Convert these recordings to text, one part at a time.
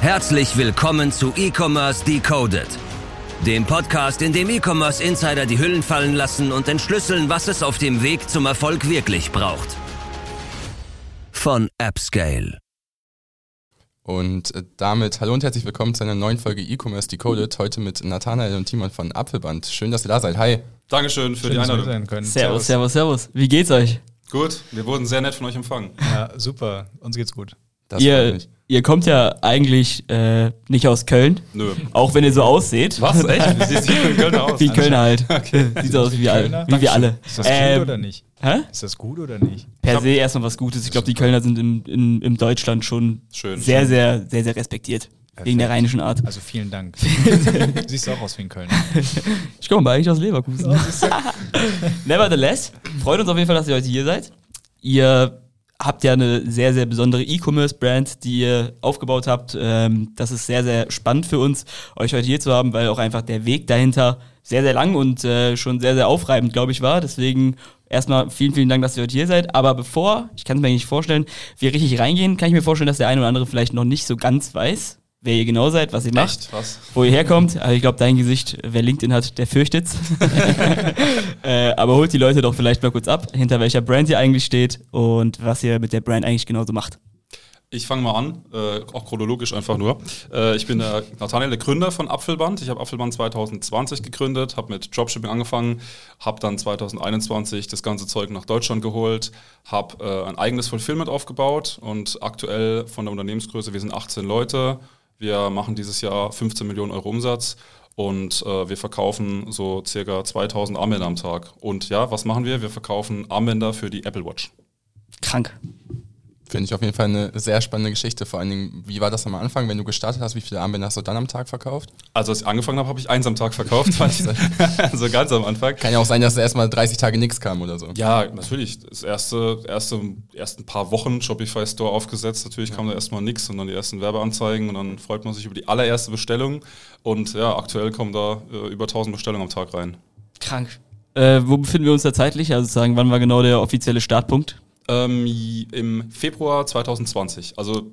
Herzlich willkommen zu E-Commerce Decoded, dem Podcast, in dem E-Commerce Insider die Hüllen fallen lassen und entschlüsseln, was es auf dem Weg zum Erfolg wirklich braucht. Von AppScale. Und äh, damit hallo und herzlich willkommen zu einer neuen Folge E-Commerce Decoded. Heute mit Nathanael und Timon von Apfelband. Schön, dass ihr da seid. Hi. Dankeschön für Schön, die Einladung. sein können. Servus, servus, servus. Wie geht's euch? Gut, wir wurden sehr nett von euch empfangen. Ja, super. Uns geht's gut. Das Ihr, ihr kommt ja eigentlich äh, nicht aus Köln, Nö. auch wenn ihr so ausseht. Was? Echt? Wie siehst du in Köln aus? Wie Kölner halt. Sieht so aus wie wir alle. Kölner? Wie wir alle. Ist das Ähm, gut oder nicht? Hä? Ist das gut oder nicht? Per se erstmal was Gutes. Ich glaube, die Kölner sind im, in, im Deutschland schon Schön. sehr, sehr, sehr, sehr respektiert. Wegen der rheinischen Art. Also vielen Dank. du siehst auch aus wie ein Kölner. Ich komme eigentlich aus Leverkusen. Nevertheless, freut uns auf jeden Fall, dass ihr heute hier seid. Ihr habt ja eine sehr, sehr besondere E-Commerce-Brand, die ihr aufgebaut habt. Ähm, das ist sehr, sehr spannend für uns, euch heute hier zu haben, weil auch einfach der Weg dahinter sehr, sehr lang und äh, schon sehr, sehr aufreibend, glaube ich, war. Deswegen erstmal vielen, vielen Dank, dass ihr heute hier seid. Aber bevor, ich kann es mir nicht vorstellen, wir richtig reingehen, kann ich mir vorstellen, dass der eine oder andere vielleicht noch nicht so ganz weiß, wer ihr genau seid, was ihr macht Echt? Was? wo ihr herkommt. Also ich glaube, dein Gesicht, wer LinkedIn hat, der fürchtet's. äh, aber holt die Leute doch vielleicht mal kurz ab, hinter welcher Brand ihr eigentlich steht und was ihr mit der Brand eigentlich genauso macht. Ich fange mal an, äh, auch chronologisch einfach nur. Äh, ich bin der Nathanael, der Gründer von Apfelband. Ich habe Apfelband 2020 gegründet, habe mit Dropshipping angefangen, habe dann 2021 das ganze Zeug nach Deutschland geholt, habe äh, ein eigenes Fulfillment aufgebaut und aktuell von der Unternehmensgröße, wir sind 18 Leute, wir machen dieses Jahr 15 Millionen Euro Umsatz und äh, wir verkaufen so circa 2000 Armbänder am Tag. Und ja, was machen wir? Wir verkaufen Armbänder für die Apple Watch. Krank. Finde ich auf jeden Fall eine sehr spannende Geschichte. Vor allen Dingen, wie war das am Anfang, wenn du gestartet hast? Wie viele Armbänder hast du dann am Tag verkauft? Also als ich angefangen habe, habe ich eins am Tag verkauft, also ganz am Anfang. Kann ja auch sein, dass erstmal 30 Tage nichts kam oder so. Ja, natürlich. Das erste, erste, ersten paar Wochen Shopify Store aufgesetzt. Natürlich kam da erstmal nichts und dann die ersten Werbeanzeigen und dann freut man sich über die allererste Bestellung. Und ja, aktuell kommen da äh, über 1000 Bestellungen am Tag rein. Krank. Äh, wo befinden wir uns da zeitlich? Also sagen, wann war genau der offizielle Startpunkt? Ähm, Im Februar 2020, also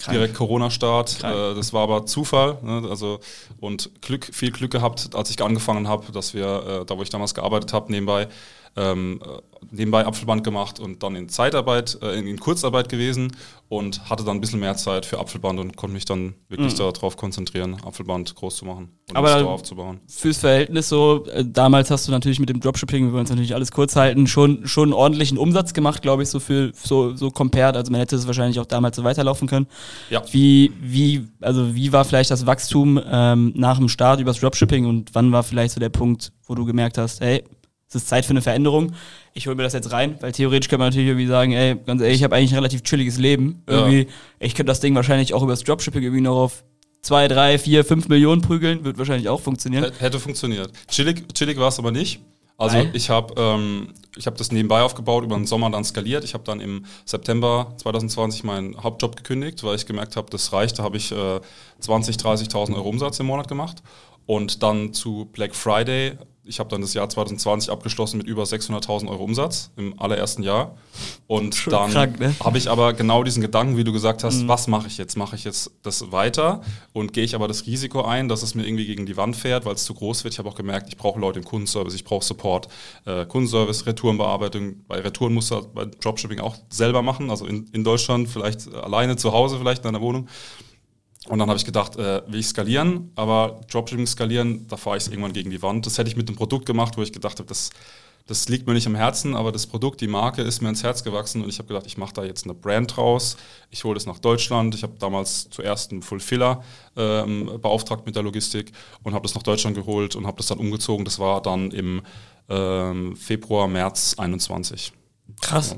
Krank. direkt Corona-Start. Äh, das war aber Zufall. Ne? Also, und Glück, viel Glück gehabt, als ich angefangen habe, dass wir, äh, da wo ich damals gearbeitet habe, nebenbei, ähm, äh, nebenbei Apfelband gemacht und dann in Zeitarbeit, äh, in, Kurzarbeit gewesen und hatte dann ein bisschen mehr Zeit für Apfelband und konnte mich dann wirklich darauf konzentrieren, Apfelband groß zu machen und Mhm. Aber- Store aufzubauen. Fürs Verhältnis so, äh, damals hast du natürlich mit dem Dropshipping, wir wollen es natürlich alles kurz halten, schon, schon einen ordentlichen Umsatz gemacht, glaube ich, so für so, so compared. Also man hätte es wahrscheinlich auch damals so weiterlaufen können. Ja. Wie, wie, also wie war vielleicht das Wachstum ähm, nach dem Start übers Dropshipping und wann war vielleicht so der Punkt, wo du gemerkt hast, hey, es ist Zeit für eine Veränderung. Ich hole mir das jetzt rein, weil theoretisch könnte man natürlich irgendwie sagen, ey, ganz ehrlich, ich habe eigentlich ein relativ chilliges Leben. Ja. Irgendwie, ich könnte das Ding wahrscheinlich auch übers Dropshipping irgendwie noch auf zwei, drei, vier, fünf Millionen prügeln, wird wahrscheinlich auch funktionieren. H- Hätte funktioniert. Chillig, chillig war es aber nicht. Also Nein. ich habe ähm, ich hab das nebenbei aufgebaut, über den Sommer dann skaliert. Ich habe dann im September 2020 meinen Hauptjob gekündigt, weil ich gemerkt habe, das reicht. Da habe ich äh, 20.000, 30.000 Euro Umsatz im Monat gemacht. Und dann zu Black Friday. Ich habe dann das Jahr 2020 abgeschlossen mit über 600.000 Euro Umsatz im allerersten Jahr. Und Schon dann ne? habe ich aber genau diesen Gedanken, wie du gesagt hast, was mache ich jetzt? Mache ich jetzt das weiter und gehe ich aber das Risiko ein, dass es mir irgendwie gegen die Wand fährt, weil es zu groß wird. Ich habe auch gemerkt, ich brauche Leute im Kundenservice, ich brauche Support, äh, Kundenservice, Retourenbearbeitung. Bei Retouren musst du bei Dropshipping auch selber machen, also in, in Deutschland vielleicht äh, alleine zu Hause, vielleicht in deiner Wohnung. Und dann habe ich gedacht, äh, will ich skalieren, aber Dropshipping skalieren, da fahre ich es irgendwann gegen die Wand. Das hätte ich mit einem Produkt gemacht, wo ich gedacht habe, das, das liegt mir nicht am Herzen, aber das Produkt, die Marke ist mir ins Herz gewachsen und ich habe gedacht, ich mache da jetzt eine Brand draus. Ich hole das nach Deutschland. Ich habe damals zuerst einen Fulfiller ähm, beauftragt mit der Logistik und habe das nach Deutschland geholt und habe das dann umgezogen. Das war dann im ähm, Februar, März 21. Krass.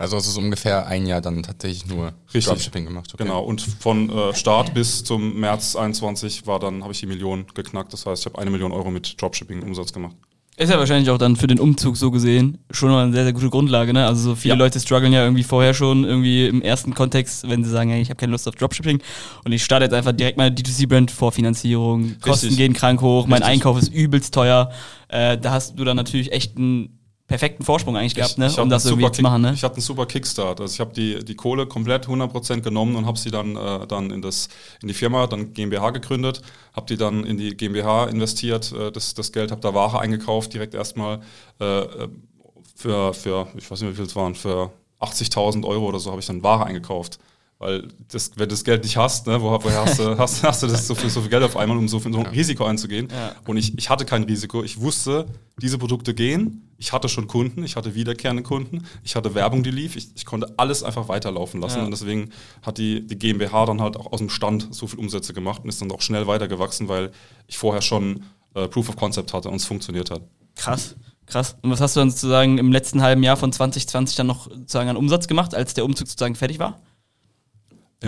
Also es ist ungefähr ein Jahr dann tatsächlich nur Richtig. Dropshipping gemacht. okay. Genau, und von äh, Start bis zum März 21 war dann, habe ich die Million geknackt. Das heißt, ich habe eine Million Euro mit Dropshipping-Umsatz gemacht. Ist ja wahrscheinlich auch dann für den Umzug so gesehen schon mal eine sehr, sehr gute Grundlage, ne? Also so viele Ja. Leute strugglen ja irgendwie vorher schon irgendwie im ersten Kontext, wenn sie sagen, hey, ich habe keine Lust auf Dropshipping und ich starte jetzt einfach direkt meine D2C-Brand Vorfinanzierung, Kosten Richtig. gehen krank hoch, mein Richtig. Einkauf ist übelst teuer. Äh, da hast du dann natürlich echt ein perfekten Vorsprung eigentlich gehabt, ne? ich um das irgendwie zu machen. Ne? Ich hatte einen super Kickstart. Also ich habe die, die Kohle komplett 100% genommen und habe sie dann, äh, dann in, das, in die Firma, dann GmbH gegründet, habe die dann in die GmbH investiert, äh, das, das Geld, habe da Ware eingekauft, direkt erstmal äh, für, für, ich weiß nicht, wie viel es waren, für 80.000 Euro oder so habe ich dann Ware eingekauft. Weil das, wenn du das Geld nicht hast, ne, wo, woher hast du, hast, hast du das so viel, so viel Geld auf einmal, um so, viel, so ein Risiko einzugehen? Ja. Und ich, ich hatte kein Risiko. Ich wusste, diese Produkte gehen. Ich hatte schon Kunden, ich hatte wiederkehrende Kunden, ich hatte Werbung, die lief. Ich, ich konnte alles einfach weiterlaufen lassen. Ja. Und deswegen hat die, die GmbH dann halt auch aus dem Stand so viel Umsätze gemacht und ist dann auch schnell weitergewachsen, weil ich vorher schon äh, Proof of Concept hatte und es funktioniert hat. Krass, krass. Und was hast du dann sozusagen im letzten halben Jahr von 2020 dann noch sozusagen an Umsatz gemacht, als der Umzug sozusagen fertig war?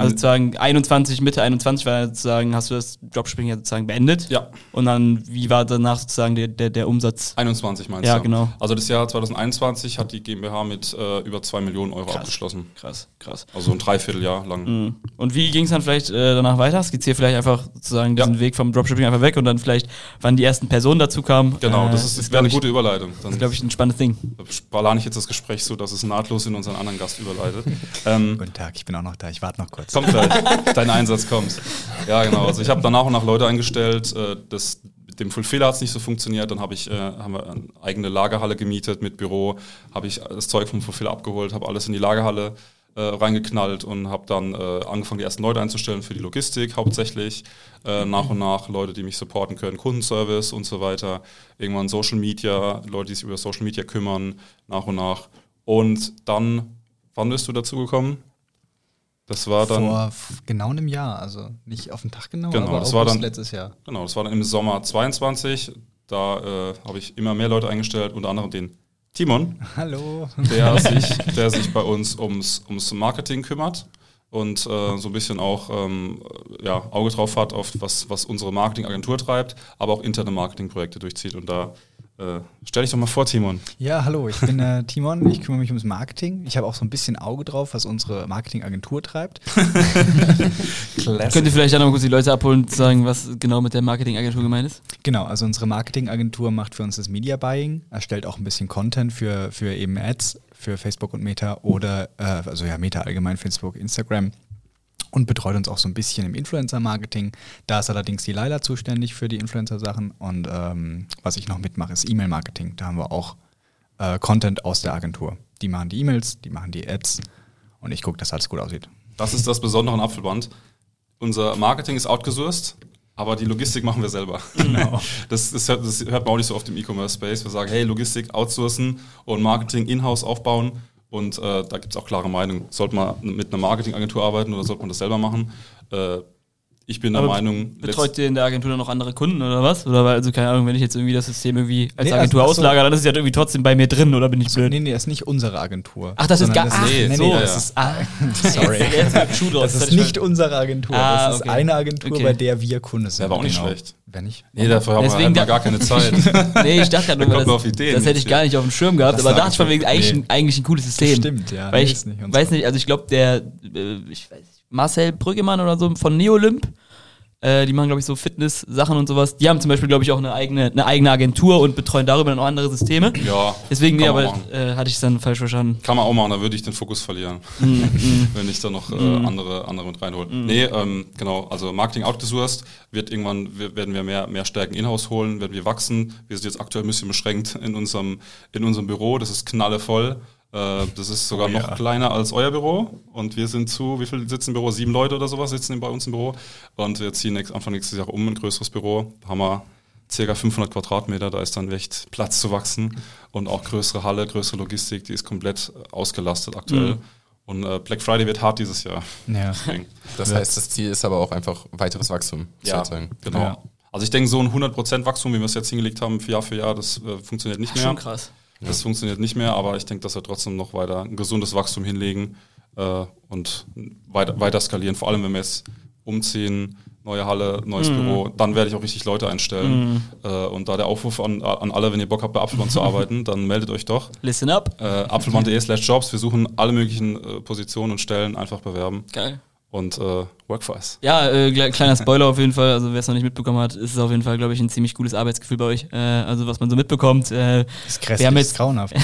Also sozusagen 21, Mitte 21 war sozusagen, hast du das Dropshipping ja sozusagen beendet. Ja. Und dann, wie war danach sozusagen der, der, der Umsatz? 21 meinst Ja, du? genau. Also das Jahr 2021 hat die GmbH mit äh, über 2 Millionen Euro abgeschlossen. Krass, krass. Also ein Dreivierteljahr lang. Mhm. Und wie ging es dann vielleicht äh, danach weiter? Skizzier vielleicht einfach sozusagen diesen Ja. Weg vom Dropshipping einfach weg und dann vielleicht, wann die ersten Personen dazu kamen. Genau, Äh, das ist, ist wäre eine ich, gute Überleitung. Dann glaube ich, ein spannendes Ding. plane ich jetzt das Gespräch so, dass es nahtlos in unseren anderen Gast überleitet. ähm, Guten Tag, ich bin auch noch da. Ich warte noch kurz. Kommt gleich, dein Einsatz kommt. Ja, genau. Also ich habe dann nach und nach Leute eingestellt. Äh, das, mit dem Fulfiller hat es nicht so funktioniert. Dann habe ich, äh, haben wir eine eigene Lagerhalle gemietet mit Büro, habe ich das Zeug vom Fulfiller abgeholt, habe alles in die Lagerhalle äh, reingeknallt und habe dann äh, angefangen, die ersten Leute einzustellen für die Logistik hauptsächlich. Äh, nach und nach Leute, die mich supporten können, Kundenservice und so weiter. Irgendwann Social Media, Leute, die sich über Social Media kümmern, nach und nach. Und dann, wann bist du dazu gekommen? Das war dann. Vor genau einem Jahr, also nicht auf den Tag genau, Genau, aber das war August dann- letztes Jahr. Genau, das war dann im Sommer 22. Da äh, habe ich immer mehr Leute eingestellt, unter anderem den Timon, Hallo. der sich, der sich bei uns ums, ums Marketing kümmert und äh, so ein bisschen auch ähm, ja, Auge drauf hat, auf was, was unsere Marketingagentur treibt, aber auch interne Marketingprojekte durchzieht. Und da äh, stell dich doch mal vor, Timon. Ja, hallo, ich bin äh, Timon, ich kümmere mich ums Marketing. Ich habe auch so ein bisschen Auge drauf, was unsere Marketingagentur treibt. Könnt ihr vielleicht dann noch mal kurz die Leute abholen und sagen, was genau mit der Marketingagentur gemeint ist? Genau, also unsere Marketingagentur macht für uns das Media Buying, erstellt auch ein bisschen Content für, für eben Ads, für Facebook und Meta oder, äh, also ja, Meta allgemein, Facebook, Instagram und betreut uns auch so ein bisschen im Influencer-Marketing. Da ist allerdings die Laila zuständig für die Influencer-Sachen und ähm, was ich noch mitmache, ist E-Mail-Marketing. Da haben wir auch äh, Content aus der Agentur. Die machen die E-Mails, die machen die Ads und ich gucke, dass alles gut aussieht. Das ist das Besondere an Apfelband. Unser Marketing ist outgesourced, aber die Logistik machen wir selber. Genau. Das, das, hört, das hört man auch nicht so oft im E-Commerce-Space. Wir sagen, hey, Logistik outsourcen und Marketing in-house aufbauen. Und äh, da gibt es auch klare Meinungen. Sollte man mit einer Marketingagentur arbeiten oder sollte man das selber machen? Äh, ich bin der Aber Meinung, Betreut ihr in der Agentur dann noch andere Kunden oder was? Oder weil, also keine Ahnung, wenn ich jetzt irgendwie das System irgendwie als Nee, Agentur also- auslagere, dann ist es ja irgendwie trotzdem bei mir drin oder bin ich blöd? Nee, nee, das ist nicht unsere Agentur. Ach, das ist gar das ach, nee, nee, so. nee, das ja. ist Ah, Sorry. Das ist nicht unsere Agentur. Ah, das ist okay. eine Agentur, Okay. bei der wir Kunde sind. Wäre aber auch nicht schlecht. Wenn nicht. nee, dafür haben wir Deswegen halt mal da- gar keine Zeit. Nee, ich dachte gerade Da nur, das, auf Ideen das hätte ich gar nicht auf dem Schirm gehabt, Das aber dachte ich von wegen eigentlich, ein, eigentlich ein cooles System. Stimmt, ja. Weil ich weiß nicht, also ich glaube, der, ich weiß nicht, Marcel Brüggemann oder so von Neolymp, äh, die machen, glaube ich, so Fitness-Sachen und sowas. Die haben zum Beispiel, glaube ich, auch eine eigene, eine eigene Agentur und betreuen darüber dann auch andere Systeme. ja, Deswegen, nee, aber äh, hatte ich es dann falsch verstanden. Kann man auch machen, da würde ich den Fokus verlieren, Mhm, wenn ich da noch äh, andere, andere mit reinhole. Nee, ähm, genau, also Marketing outgesourced, wird irgendwann wir- werden wir mehr, mehr Stärken in-house holen, werden wir wachsen. Wir sind jetzt aktuell ein bisschen beschränkt in unserem, in unserem Büro, das ist knallevoll. Äh, das ist sogar Oh noch ja. kleiner als euer Büro und wir sind zu, wie viel sitzen im Büro? Sieben Leute oder sowas sitzen bei uns im Büro und wir ziehen nächst, Anfang nächstes Jahr um ein größeres Büro. Da haben wir circa 500 Quadratmeter, da ist dann echt Platz zu wachsen und auch größere Halle, größere Logistik, die ist komplett ausgelastet aktuell. Und äh, Black Friday wird hart dieses Jahr. Ja. Deswegen. Das heißt, das Ziel ist aber auch einfach weiteres Wachstum. Ja, genau. Ja. Also ich denke, so ein 100% Wachstum, wie wir es jetzt hingelegt haben, Jahr für Jahr, das äh, funktioniert nicht mehr. Schon krass. Das funktioniert nicht mehr, aber ich denke, dass wir trotzdem noch weiter ein gesundes Wachstum hinlegen äh, und weiter, weiter skalieren. Vor allem, wenn wir jetzt umziehen, neue Halle, neues Büro, dann werde ich auch richtig Leute einstellen. Äh, und da der Aufruf an, an alle, wenn ihr Bock habt, bei Apfelmann zu arbeiten, dann meldet euch doch. Listen up. Äh, apfelmann.de slash jobs. Wir suchen alle möglichen äh, Positionen und Stellen, einfach bewerben. Geil. und äh, work for us. Ja, äh, kleiner Spoiler auf jeden Fall. Also wer es noch nicht mitbekommen hat, ist es auf jeden Fall, glaube ich, ein ziemlich cooles Arbeitsgefühl bei euch. Äh, also was man so mitbekommt. Äh, das ist grässlich, das ist grauenhaft.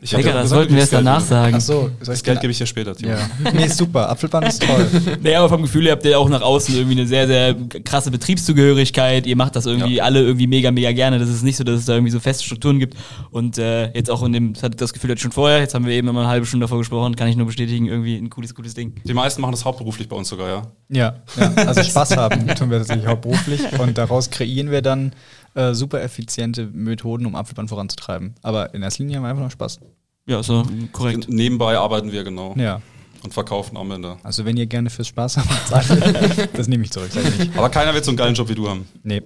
ich Digga, das wollten wir erst danach sagen. Ach so, das Geld gebe ich dir später. Timo. Ja. nee, super. Apfelband ist toll. naja, aber vom Gefühl her habt ihr auch nach außen irgendwie eine sehr, sehr krasse Betriebszugehörigkeit. Ihr macht das irgendwie ja. alle irgendwie mega, mega gerne. Das ist nicht so, dass es da irgendwie so feste Strukturen gibt. Und äh, jetzt auch in dem, das hatte das Gefühl jetzt schon vorher, jetzt haben wir eben immer eine halbe Stunde davor gesprochen, kann ich nur bestätigen, irgendwie ein cooles, cooles Ding. Die meisten machen das hauptberuflich bei uns sogar, ja. Ja, ja. also Spaß haben tun wir tatsächlich hauptberuflich und daraus kreieren wir dann äh, super effiziente Methoden, um Apfelband voranzutreiben. Aber in erster Linie haben wir einfach nur Spaß. Ja, so korrekt. Nebenbei arbeiten wir genau. Ja. Und verkaufen am Ende. Also wenn ihr gerne fürs Spaß habt, das nehme ich zurück. Aber keiner wird so einen geilen Job wie du haben. Nee.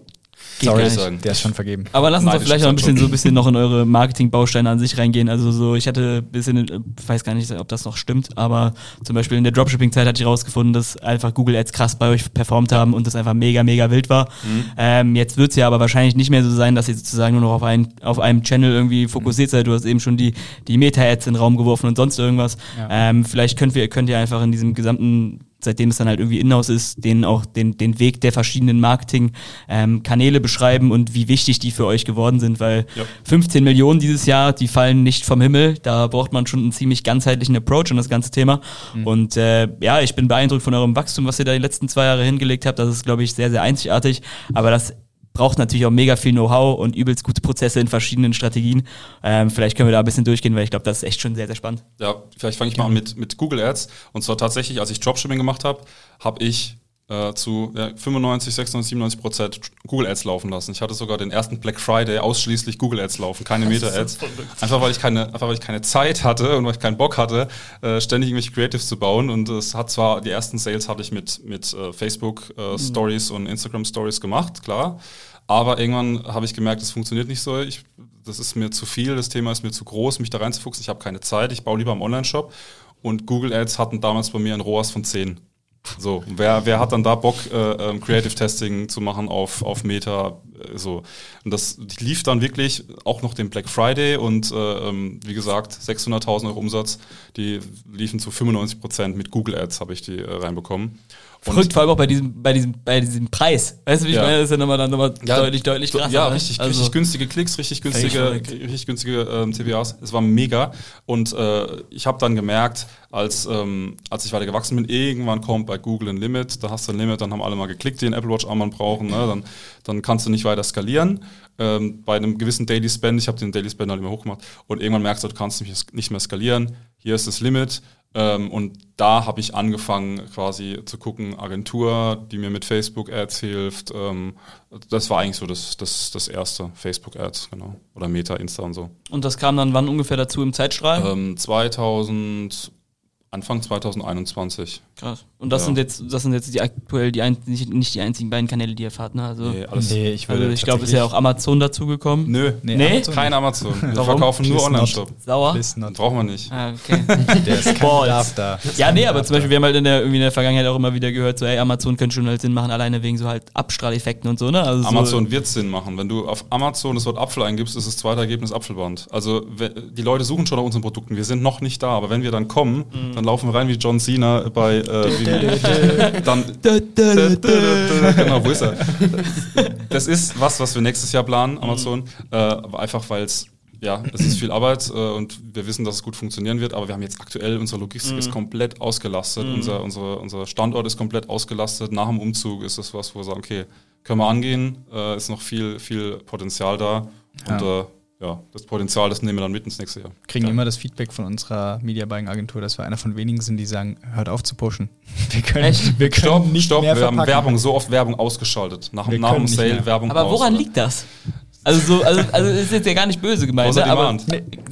Geht Sorry, sagen. der ist schon vergeben. Aber lass uns doch vielleicht noch ein bisschen so ein bisschen noch in eure Marketing-Bausteine an sich reingehen. Also so, ich hatte ein bisschen, ich weiß gar nicht, ob das noch stimmt, aber zum Beispiel in der Dropshipping-Zeit hatte ich rausgefunden, dass einfach Google Ads krass bei euch performt haben und das einfach mega, mega wild war. Mhm. Ähm, jetzt wird es ja aber wahrscheinlich nicht mehr so sein, dass ihr sozusagen nur noch auf, ein, auf einem Channel irgendwie fokussiert seid. Du hast eben schon die, die Meta-Ads in den Raum geworfen und sonst irgendwas. Ja. Ähm, vielleicht könnt ihr, könnt ihr einfach in diesem gesamten seitdem es dann halt irgendwie in-house ist, denen auch den, den Weg der verschiedenen Marketing-Kanäle ähm, beschreiben und wie wichtig die für euch geworden sind, weil ja. 15 Millionen dieses Jahr, die fallen nicht vom Himmel. Da braucht man schon einen ziemlich ganzheitlichen Approach an das ganze Thema. Mhm. Und äh, ja, ich bin beeindruckt von eurem Wachstum, was ihr da die letzten zwei Jahre hingelegt habt. Das ist, glaube ich, sehr, sehr einzigartig. Aber das braucht natürlich auch mega viel Know-how und übelst gute Prozesse in verschiedenen Strategien. Ähm, vielleicht können wir da ein bisschen durchgehen, weil ich glaube, das ist echt schon sehr, sehr spannend. Ja, vielleicht fange ich mal an mit, mit Google Ads. Und zwar tatsächlich, als ich Dropshipping gemacht habe, habe ich äh, zu ja, 95, 96, 97 Prozent Google Ads laufen lassen. Ich hatte sogar den ersten Black Friday ausschließlich Google Ads laufen, keine Meta Ads. Einfach weil ich keine, einfach weil ich keine Zeit hatte und weil ich keinen Bock hatte, äh, ständig irgendwelche Creatives zu bauen. Und es hat zwar die ersten Sales hatte ich mit mit äh, Facebook äh, mhm. Stories und Instagram Stories gemacht, klar. Aber irgendwann habe ich gemerkt, es funktioniert nicht so. Ich, das ist mir zu viel, das Thema ist mir zu groß, mich da reinzufuchsen. Ich habe keine Zeit, ich baue lieber am Online-Shop. Und Google Ads hatten damals bei mir ein ROAS von 10. So, wer, wer hat dann da Bock, äh, ähm, Creative Testing zu machen auf, auf Meta? Äh, so. Und das lief dann wirklich auch noch den Black Friday und äh, ähm, wie gesagt, 600.000 Euro Umsatz, die liefen zu 95 Prozent mit Google Ads, habe ich die äh, reinbekommen. Verrückt, vor allem auch bei diesem, bei diesem, bei diesem Preis. Weißt du, wie ich meine? Das ist ja nochmal dann nochmal ja, deutlich, deutlich krasser. Ja, ne? richtig, also richtig günstige Klicks, richtig günstige, richtig günstige ähm, CPAs. Es war mega. Und äh, ich habe dann gemerkt, als, ähm, als ich weiter gewachsen bin, irgendwann kommt bei Google ein Limit, da hast du ein Limit, dann haben alle mal geklickt, die einen Apple Watch Armband brauchen, ne? dann, dann kannst du nicht weiter skalieren. Ähm, bei einem gewissen Daily Spend, ich habe den Daily Spend halt immer hochgemacht und irgendwann merkst du, du kannst nicht, nicht mehr skalieren, hier ist das Limit, ähm, und da habe ich angefangen, quasi zu gucken, Agentur, die mir mit Facebook-Ads hilft. Ähm, das war eigentlich so das, das, das erste Facebook-Ads, genau. Oder Meta, Insta und so. Und das kam dann wann ungefähr dazu im Zeitstrahl? Ähm, 2000, Anfang 2021. Krass. Und das ja. sind jetzt, das sind jetzt die aktuell die ein, nicht, nicht die einzigen beiden Kanäle, die ihr fahrt, ne? Also, nee, alles. Nee, ich, also ich glaube, ist ja auch Amazon dazugekommen. Nö, nee, nee? Amazon kein Amazon. Wir Warum? verkaufen nur Online-Shop. Sauer? Brauchen wir nicht. Ah, okay. Der ist kein da. Ja, nee, aber zum Beispiel, wir haben halt in der, irgendwie in der Vergangenheit auch immer wieder gehört, so, ey, Amazon könnte schon halt Sinn machen, alleine wegen so halt Abstrahleffekten und so, ne? Also Amazon so wird Sinn machen. Wenn du auf Amazon das Wort Apfel eingibst, ist das zweite Ergebnis Apfelband. Also, die Leute suchen schon nach unseren Produkten. Wir sind noch nicht da, aber wenn wir dann kommen, mhm. dann laufen wir rein wie John Cena bei, äh, dann. genau, wo ist er? Das ist was, was wir nächstes Jahr planen, Amazon. Äh, einfach weil es ja, es ist viel Arbeit äh, und wir wissen, dass es gut funktionieren wird, aber wir haben jetzt aktuell, unsere Logistik mm. ist komplett ausgelastet, mm. unser, unsere, unser Standort ist komplett ausgelastet. Nach dem Umzug ist es was, wo wir sagen, okay, können wir angehen, äh, ist noch viel, viel Potenzial da und ja. äh, ja, das Potenzial, das nehmen wir dann mit ins nächste Jahr. Kriegen ja. immer das Feedback von unserer Media Buying Agentur, dass wir einer von wenigen sind, die sagen, hört auf zu pushen. Wir können, Echt? Wir können stopp, nicht stopp, mehr wir verpacken. haben Werbung, so oft Werbung ausgeschaltet. Nach, nach dem Sale Werbung Aber woran liegt das? Also so, also, also ist jetzt ja gar nicht böse gemeint, ne? aber,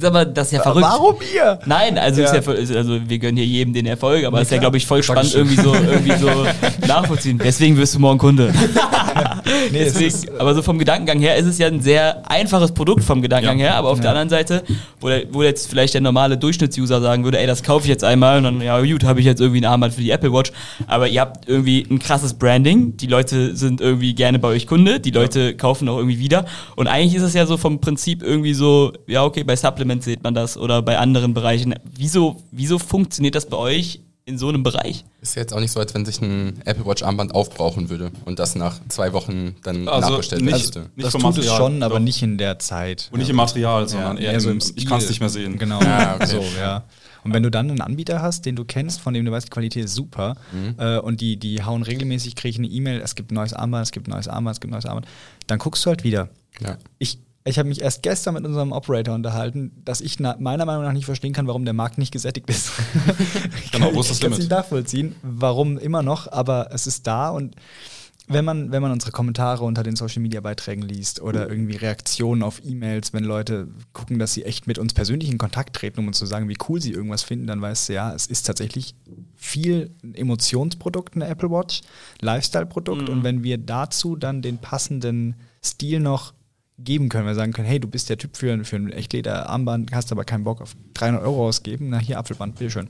aber das ist ja verrückt. Warum ihr? Nein, also ja. ist ja also wir gönnen hier jedem den Erfolg, aber es ist ja glaube ich voll spannend irgendwie so irgendwie so nachvollziehen. Deswegen wirst du morgen Kunde. nee, Deswegen, aber so vom Gedankengang her ist es ja ein sehr einfaches Produkt vom Gedankengang ja. her, aber auf ja. der anderen Seite, wo, der, wo jetzt vielleicht der normale Durchschnittsuser sagen würde, ey, das kaufe ich jetzt einmal und dann ja gut, habe ich jetzt irgendwie ein Armband für die Apple Watch, aber ihr habt irgendwie ein krasses Branding, die Leute sind irgendwie gerne bei euch Kunde, die Leute kaufen auch irgendwie wieder und eigentlich ist es ja so vom Prinzip irgendwie so, ja, okay, bei Supplements sieht man das oder bei anderen Bereichen. Wieso, wieso funktioniert das bei euch in so einem Bereich. Ist ja jetzt auch nicht so, als wenn sich ein Apple Watch Armband aufbrauchen würde und das nach zwei Wochen dann Also nachbestellt nicht- müsste. nicht das tut es Material, schon, aber doch. nicht in der Zeit. Und nicht im Material, sondern Ja, eher, so im, im ich Stil. kann es nicht mehr sehen. Genau. Ah, okay. So, ja. Und wenn du dann einen Anbieter hast, den du kennst, von dem du weißt, die Qualität ist super, äh, und die, die hauen regelmäßig, kriege ich eine E-Mail, es gibt ein neues Armband, es gibt ein neues Armband, es gibt ein neues Armband, dann guckst du halt wieder. Ja. Ich, ich habe mich erst gestern mit unserem Operator unterhalten, dass ich na, meiner Meinung nach nicht verstehen kann, warum der Markt nicht gesättigt ist. ich Genau, wo ist das ich kann es Limit? nicht nachvollziehen, warum immer noch, aber es ist da und wenn man, wenn man unsere Kommentare unter den Social Media Beiträgen liest oder irgendwie Reaktionen auf E-Mails, wenn Leute gucken, dass sie echt mit uns persönlich in Kontakt treten, um uns zu sagen, wie cool sie irgendwas finden, dann weißt du, ja, es ist tatsächlich viel Emotionsprodukt, eine Apple Watch, Lifestyle-Produkt. Und wenn wir dazu dann den passenden Stil noch geben können, wir sagen können, hey, du bist der Typ für, für ein Echtleder-Armband, hast aber keinen Bock auf 300 Euro ausgeben, na hier Apfelband, bitteschön.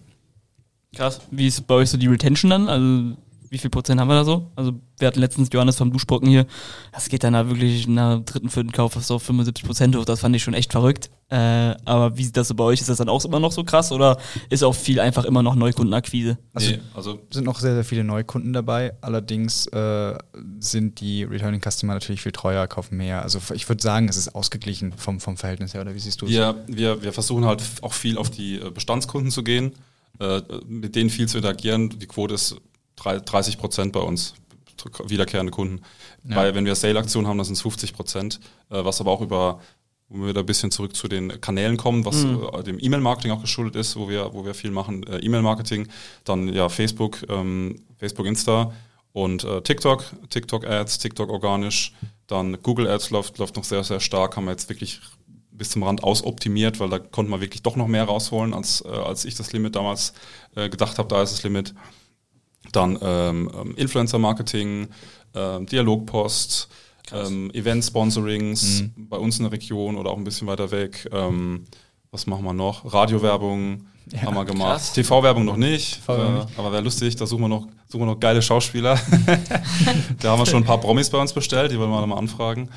Krass. Wie ist bei euch so die Retention dann? Also wie viel Prozent haben wir da so? Also wir hatten letztens Johannes vom Duschbrocken hier. Das geht dann da wirklich nach dritten, vierten Kauf fast auf 75 Prozent hoch. Das fand ich schon echt verrückt. Äh, aber wie sieht das so bei euch? Ist das dann auch immer noch so krass oder ist auch viel einfach immer noch Neukundenakquise? Also- nee, also sind noch sehr, sehr viele Neukunden dabei. Allerdings äh, sind die Returning Customer natürlich viel treuer, kaufen mehr. Also ich würde sagen, es ist ausgeglichen vom, vom Verhältnis her. Oder wie siehst du es? wir, wir, wir versuchen halt auch viel auf die äh, Bestandskunden zu gehen, äh, mit denen viel zu interagieren. Die Quote ist 30 Prozent bei uns, wiederkehrende Kunden. Ja. Weil wenn wir Sale-Aktionen haben, dann sind es 50 Prozent, äh, was aber auch über wo wir da ein bisschen zurück zu den Kanälen kommen, was äh, dem E-Mail-Marketing auch geschuldet ist, wo wir, wo wir viel machen, äh, E-Mail-Marketing, dann ja Facebook, ähm, Facebook, Insta und äh, TikTok, TikTok-Ads, TikTok organisch, dann Google Ads läuft, läuft noch sehr, sehr stark, haben wir jetzt wirklich bis zum Rand ausoptimiert, weil da konnte man wirklich doch noch mehr rausholen, als, äh, als ich das Limit damals äh, gedacht habe, da ist das Limit. Dann ähm, ähm, Influencer-Marketing, ähm, Dialogpost, ähm, Event-Sponsorings Mhm. bei uns in der Region oder auch ein bisschen weiter weg. Ähm, was machen wir noch? Radiowerbung Ja, haben wir gemacht. TV-Werbung noch nicht, TV-Werbung äh, aber wäre lustig, da suchen wir noch, suchen wir noch geile Schauspieler. da haben wir schon ein paar Promis bei uns bestellt, die wollen wir mal anfragen,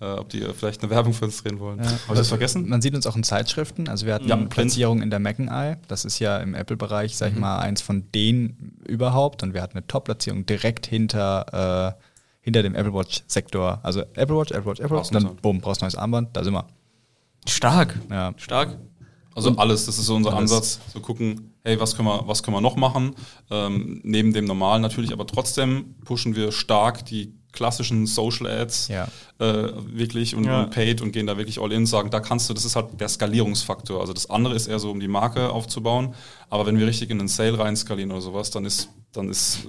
äh, ob die äh, vielleicht eine Werbung für uns drehen wollen. Habe ich das vergessen? Man sieht uns auch in Zeitschriften. Also wir hatten Ja. Platzierung in der Macken Eye. Das ist ja im Apple-Bereich, sag ich mal, eins von denen überhaupt. Und wir hatten eine Top-Platzierung direkt hinter, äh, hinter dem Apple Watch-Sektor. Also Apple Watch, Apple Watch, Apple Watch. Und dann, du. bumm, brauchst ein neues Armband. Da sind wir. Stark. Ja. Stark. Also alles, das ist so unser Alles. Ansatz, zu gucken, hey, was können wir, was können wir noch machen? Ähm, neben dem normalen natürlich, aber trotzdem pushen wir stark die klassischen Social Ads Ja. äh, wirklich und, Ja. und Paid und gehen da wirklich all in, sagen, da kannst du, das ist halt der Skalierungsfaktor. Also das andere ist eher so, um die Marke aufzubauen. Aber wenn wir richtig in den Sale rein skalieren oder sowas, dann ist, dann ist äh,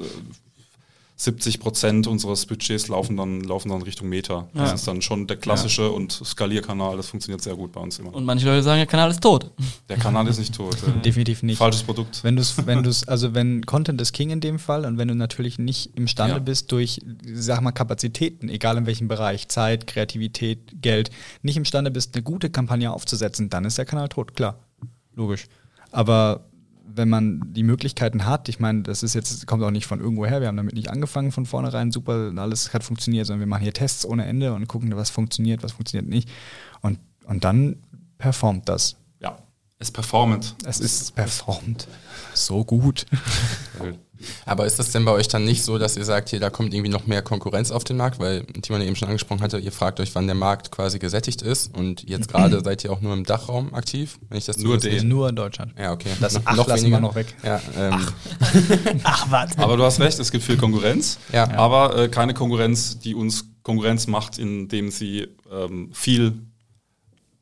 70 Prozent unseres Budgets laufen dann, laufen dann Richtung Meta. Das Ja. ist dann schon der klassische und Skalierkanal. Das funktioniert sehr gut bei uns immer. Und manche Leute sagen, der Kanal ist tot. Der Kanal ist nicht tot. äh. Definitiv nicht. Falsches Produkt. Wenn du es, wenn du es, also wenn Content ist King in dem Fall und wenn du natürlich nicht imstande Ja. bist durch, sag mal, Kapazitäten, egal in welchem Bereich, Zeit, Kreativität, Geld, nicht imstande bist, eine gute Kampagne aufzusetzen, dann ist der Kanal tot, klar. Logisch. Aber wenn man die Möglichkeiten hat, ich meine, das ist jetzt, kommt auch nicht von irgendwo her, wir haben damit nicht angefangen von vornherein, super, alles hat funktioniert, sondern wir machen hier Tests ohne Ende und gucken, was funktioniert, was funktioniert nicht. Und, und dann performt das. Es performt. Es ist performt so gut. Aber ist das denn bei euch dann nicht so, dass ihr sagt, hier, da kommt irgendwie noch mehr Konkurrenz auf den Markt? Weil Timon eben schon angesprochen hatte, ihr fragt euch, wann der Markt quasi gesättigt ist. Und jetzt gerade seid ihr auch nur im Dachraum aktiv, wenn ich das Nur den. Nur in Deutschland. Ja, okay. Das Noch- Ach lassen wir noch weg. Ja, ähm, Ach, was? Aber du hast recht, es gibt viel Konkurrenz. Ja. Aber äh, keine Konkurrenz, die uns Konkurrenz macht, indem sie ähm, viel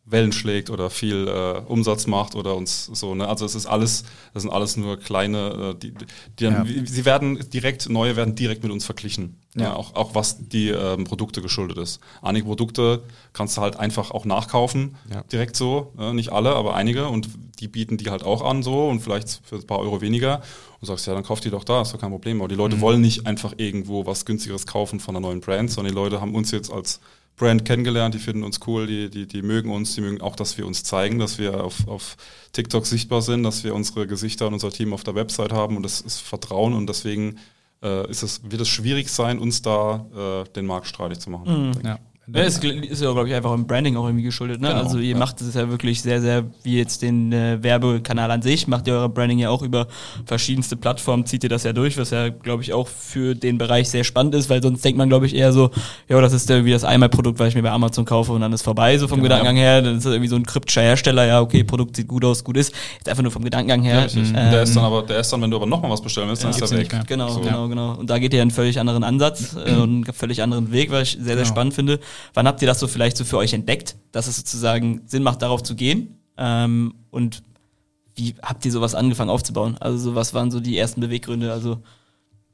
Wellen schlägt oder viel äh, Umsatz macht oder uns so. Ne? Also es ist alles, das sind alles nur kleine, äh, die, die dann, Ja. sie werden direkt, neue werden direkt mit uns verglichen. Ja. Ja. auch, auch was die ähm, Produkte geschuldet ist. Einige Produkte kannst du halt einfach auch nachkaufen, Ja. direkt so. Äh, nicht alle, aber einige und die bieten die halt auch an so und vielleicht für ein paar Euro weniger. Und sagst, ja, dann kauft die doch da, ist doch kein Problem. Aber die Leute wollen nicht einfach irgendwo was günstigeres kaufen von einer neuen Brand, sondern die Leute haben uns jetzt als Brand kennengelernt, die finden uns cool, die, die, die mögen uns, die mögen auch, dass wir uns zeigen, dass wir auf, auf TikTok sichtbar sind, dass wir unsere Gesichter und unser Team auf der Website haben und das ist Vertrauen und deswegen äh, ist es, wird es schwierig sein, uns da äh, den Markt streitig zu machen. Mhm. Ja. Ja, ist, ist ja, glaube ich, einfach im Branding auch irgendwie geschuldet. Ne? Genau, also ihr ja. macht es ja wirklich sehr, sehr, wie jetzt den äh, Werbekanal an sich, macht ihr eure Branding ja auch über verschiedenste Plattformen, zieht ihr das ja durch, was ja, glaube ich, auch für den Bereich sehr spannend ist, weil sonst denkt man, glaube ich, eher so, ja, das ist irgendwie das Einmalprodukt, weil ich mir bei Amazon kaufe und dann ist vorbei, so vom Genau. Gedankengang her. Dann ist das irgendwie so ein kryptischer Hersteller, ja, okay, Produkt sieht gut aus, gut ist. Jetzt einfach nur vom Gedankengang her. Richtig. ähm, der ist dann aber, der ist dann, wenn du aber nochmal was bestellen willst, dann Ja, ist er nicht weg. Genau, So. genau, genau. Und da geht ihr einen völlig anderen Ansatz äh, und einen völlig anderen Weg, weil ich sehr, sehr Genau. spannend finde. Wann habt ihr das so vielleicht so für euch entdeckt, dass es sozusagen Sinn macht, darauf zu gehen? Ähm, und wie habt ihr sowas angefangen aufzubauen? Also so, was waren so die ersten Beweggründe? Also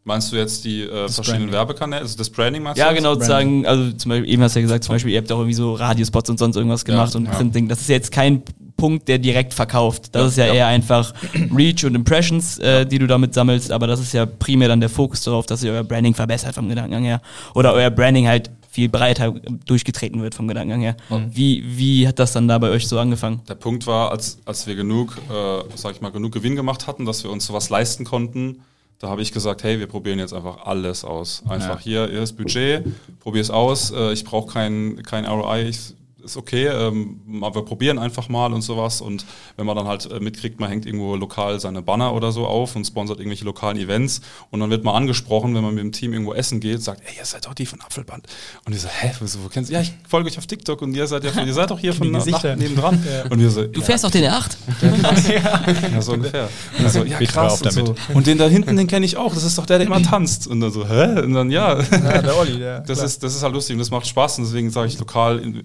Meinst du jetzt die äh, verschiedenen Branding. Werbekanäle, also das Branding meinst ja, du? genau, jetzt? zu sagen, also zum Beispiel, eben hast du ja gesagt, zum Beispiel, ihr habt auch irgendwie so Radiospots und sonst irgendwas gemacht und ja. Printing. Das ist jetzt kein Punkt, der direkt verkauft. Das Ja, ist ja, ja. eher einfach Reach und Impressions, äh, die du damit sammelst, aber das ist ja primär dann der Fokus darauf, dass ihr euer Branding verbessert vom Gedankengang her. Oder euer Branding halt viel breiter durchgetreten wird vom Gedankengang her. Wie, wie hat das dann da bei euch so angefangen? Der Punkt war, als, als wir genug, äh, sag ich mal, genug Gewinn gemacht hatten, dass wir uns sowas leisten konnten, da habe ich gesagt, hey, wir probieren jetzt einfach alles aus. Einfach hier, hier ist Budget, probier es aus. Äh, ich brauche kein, kein ROI, ich, ist okay, ähm, mal- wir probieren einfach mal und sowas. Und wenn man dann halt äh, mitkriegt, man hängt irgendwo lokal seine Banner oder so auf und sponsert irgendwelche lokalen Events und dann wird man angesprochen, wenn man mit dem Team irgendwo essen geht, sagt, ey, ihr seid doch die von Apfelband. Und die so, hä, wieso, wo kennst du? Ja, ich folge euch auf TikTok und ihr seid ja von, ihr seid doch hier von Die nach, Gesichter. nebendran. Und wir so, Du fährst auf den R8? ja, so ungefähr. Und so, ja, krass. Und, so. und den da hinten, den kenne ich auch. Das ist doch der, der immer tanzt. Und dann so, hä? Und dann, ja. Ja, der Olli, der. Das ist, das ist halt lustig und das macht Spaß. Und deswegen sage ich lokal in,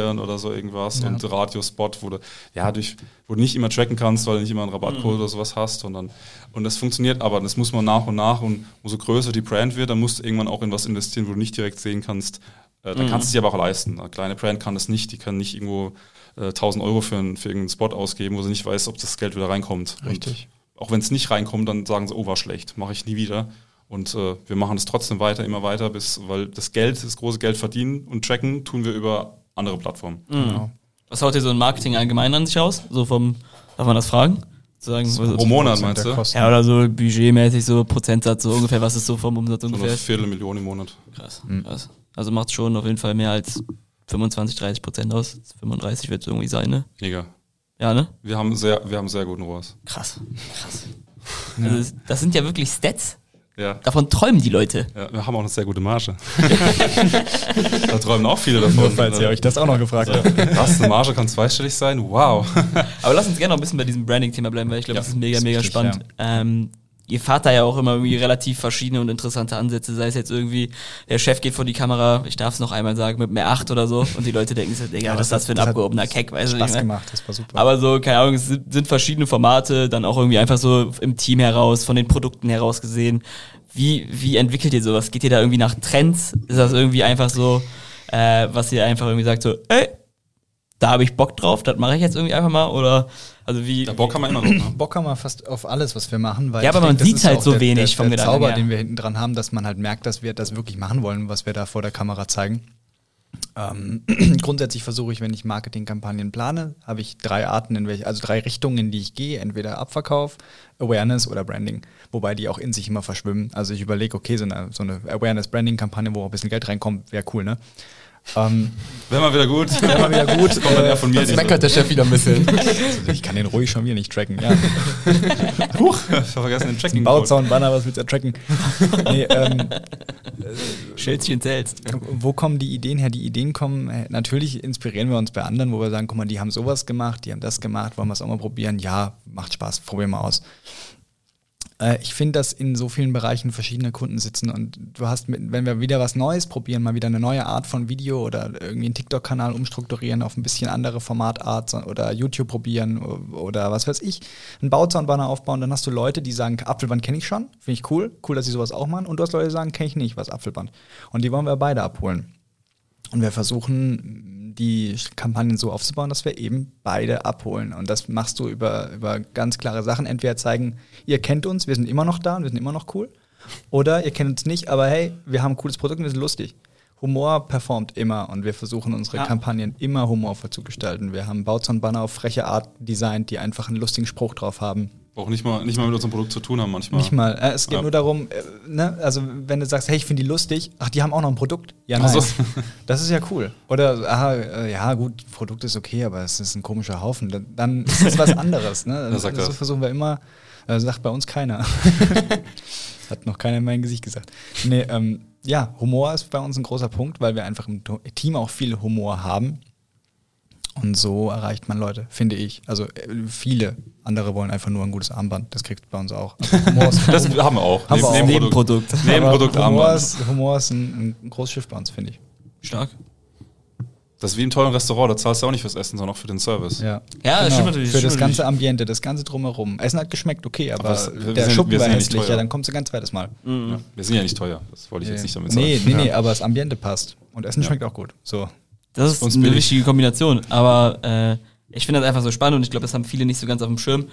investieren oder so irgendwas. Und Radiospot, wo du, ja, durch, wo du nicht immer tracken kannst, weil du nicht immer einen Rabattcode oder sowas hast. Und, dann, und das funktioniert, aber das muss man nach und nach. Und umso größer die Brand wird, dann musst du irgendwann auch in was investieren, wo du nicht direkt sehen kannst. Äh, dann kannst du es dir aber auch leisten. Eine kleine Brand kann das nicht. Die kann nicht irgendwo äh, 1000 Euro für, einen- für irgendeinen Spot ausgeben, wo sie nicht weiß, ob das Geld wieder reinkommt. Richtig. Und auch wenn es nicht reinkommt, dann sagen sie, oh, war schlecht, mache ich nie wieder. Und äh, wir machen es trotzdem weiter, immer weiter, bis, weil das Geld, das große Geld verdienen und tracken tun wir über andere Plattformen. Genau. Was haut ihr so ein Marketing allgemein an sich aus? So vom, darf man das fragen? Sagen, was- Pro Monat meinst du? Kosten. ja, oder so budgetmäßig, so Prozentsatz, so ungefähr, was ist so vom Umsatz So eine ungefähr? Viertelmillion im Monat. Krass, krass. Also macht schon auf jeden Fall mehr als 25, 30 Prozent aus. 35 wird es irgendwie sein, ne? Mega. Ja, ne? Wir haben sehr, wir haben sehr guten ROAS. Krass, krass. Also das sind ja wirklich Stats. Ja. Davon träumen die Leute. ja. Wir haben auch eine sehr gute Marge. da träumen auch viele davon. Nur falls ihr euch das auch noch gefragt habt. Was, eine Marge kann zweistellig sein? Wow. Aber lass uns gerne noch ein bisschen bei diesem Branding-Thema bleiben, weil ich glaube, Ja, das ist mega, mega spannend. Ähm, ihr fahrt da ja auch immer irgendwie relativ verschiedene und interessante Ansätze, sei es jetzt irgendwie, der Chef geht vor die Kamera, ich darf es noch einmal sagen, mit einem R8 oder so und die Leute denken sich, Digga, was ist das für ein hat abgehobener Keck, weißt du Spaß nicht mehr. gemacht, das war super. Aber so, keine Ahnung, es sind, sind verschiedene Formate, dann auch irgendwie einfach so im Team heraus, von den Produkten heraus gesehen. Wie, wie entwickelt ihr sowas? Geht ihr da irgendwie nach Trends? Ist das irgendwie einfach so, äh, was ihr einfach irgendwie sagt, so, ey, da habe ich Bock drauf, das mache ich jetzt irgendwie einfach mal? Oder, also wie. Der Bock haben wir immer noch. Ne? Bock haben wir fast auf alles, was wir machen. Weil Ja, aber man das sieht's ist halt so der, wenig der, vom der Gedanken Zauber, her. den wir hinten dran haben, dass man halt merkt, dass wir das wirklich machen wollen, was wir da vor der Kamera zeigen. Ähm, grundsätzlich versuche ich, wenn ich Marketingkampagnen plane, habe ich drei Arten, in welche, also drei Richtungen, in die ich gehe. Entweder Abverkauf, Awareness oder Branding. Wobei die auch in sich immer verschwimmen. Also ich überlege, okay, so eine, so eine Awareness-Branding-Kampagne, wo auch ein bisschen Geld reinkommt, wäre cool, ne? Ähm, Wäre mal wieder gut. Wäre mal wieder gut. Das kommt dann eher von mir. Jetzt diese- meckert der Chef wieder ein bisschen. ich kann den ruhig schon wieder nicht tracken. Ja. Huch, ich hab vergessen den Tracking. Bauzaun, Banner, was willst du tracken? nee, ähm, Schildchen zählst. wo kommen die Ideen her? Die Ideen kommen, äh, natürlich inspirieren wir uns bei anderen, wo wir sagen, guck mal, die haben sowas gemacht, die haben das gemacht, wollen wir es auch mal probieren? Ja, macht Spaß, probieren wir aus. Äh, ich finde, dass in so vielen Bereichen verschiedene Kunden sitzen und du hast, mit, wenn wir wieder was Neues probieren, mal wieder eine neue Art von Video oder irgendwie einen TikTok-Kanal umstrukturieren auf ein bisschen andere Formatart oder YouTube probieren oder was weiß ich, einen Bauzaunbanner aufbauen, dann hast du Leute, die sagen, Apfelband kenne ich schon, finde ich cool, cool, dass sie sowas auch machen und du hast Leute, die sagen, kenne ich nicht, was Apfelband. Und die wollen wir beide abholen. Und wir versuchen, die Kampagnen so aufzubauen, dass wir eben beide abholen. Und das machst du über, über ganz klare Sachen. Entweder zeigen, ihr kennt uns, wir sind immer noch da und wir sind immer noch cool. Oder ihr kennt uns nicht, aber hey, wir haben ein cooles Produkt und wir sind lustig. Humor performt immer und wir versuchen unsere Ja. Kampagnen immer humorvoll zu gestalten. Wir haben Bauzaun-Banner auf freche Art designt, die einfach einen lustigen Spruch drauf haben. Auch nicht mal, nicht mal mit unserem Produkt zu tun haben manchmal. Nicht mal. Äh, es geht Ja. nur darum, äh, ne, also wenn du sagst, hey, ich finde die lustig, ach, die haben auch noch ein Produkt. Ja, nice. so. Das ist ja cool. Oder, aha, äh, ja, gut, Produkt ist okay, aber es ist ein komischer Haufen. Dann, ist es was anderes. Ne? Wer sagt so das? versuchen wir immer, äh, sagt bei uns keiner. Hat noch keiner in mein Gesicht gesagt. Nee, ähm, ja, Humor ist bei uns ein großer Punkt, weil wir einfach im Team auch viel Humor haben. Und so erreicht man Leute, finde ich. Also äh, viele andere wollen einfach nur ein gutes Armband. Das kriegt bei uns auch. Also Humor ist, Das haben wir auch. Haben wir auch. Nebenprodukt. Nebenprodukt aber Humor Armband. ist, Humor ist ein, ein großes Schiff bei uns, finde ich. Stark. Das ist wie im tollen Restaurant, da zahlst du auch nicht fürs Essen, sondern auch für den Service. Ja, Ja, das stimmt natürlich, Für das das ganze Ambiente, das ganze Drumherum. Essen hat geschmeckt, okay, aber, Aber es- wir der sind- Schuppen wir war ja nicht hässlich, ja, dann kommst du ganz zweites Mal. Ja. Wir sind ja nicht teuer, das wollte ich jetzt nicht damit sagen. Nee, nee, nee, aber das Ambiente passt. Und Essen Ja. schmeckt auch gut. So. Das ist eine wichtige Kombination. Aber äh, ich finde das einfach so spannend und ich glaube, das haben viele nicht so ganz auf dem Schirm.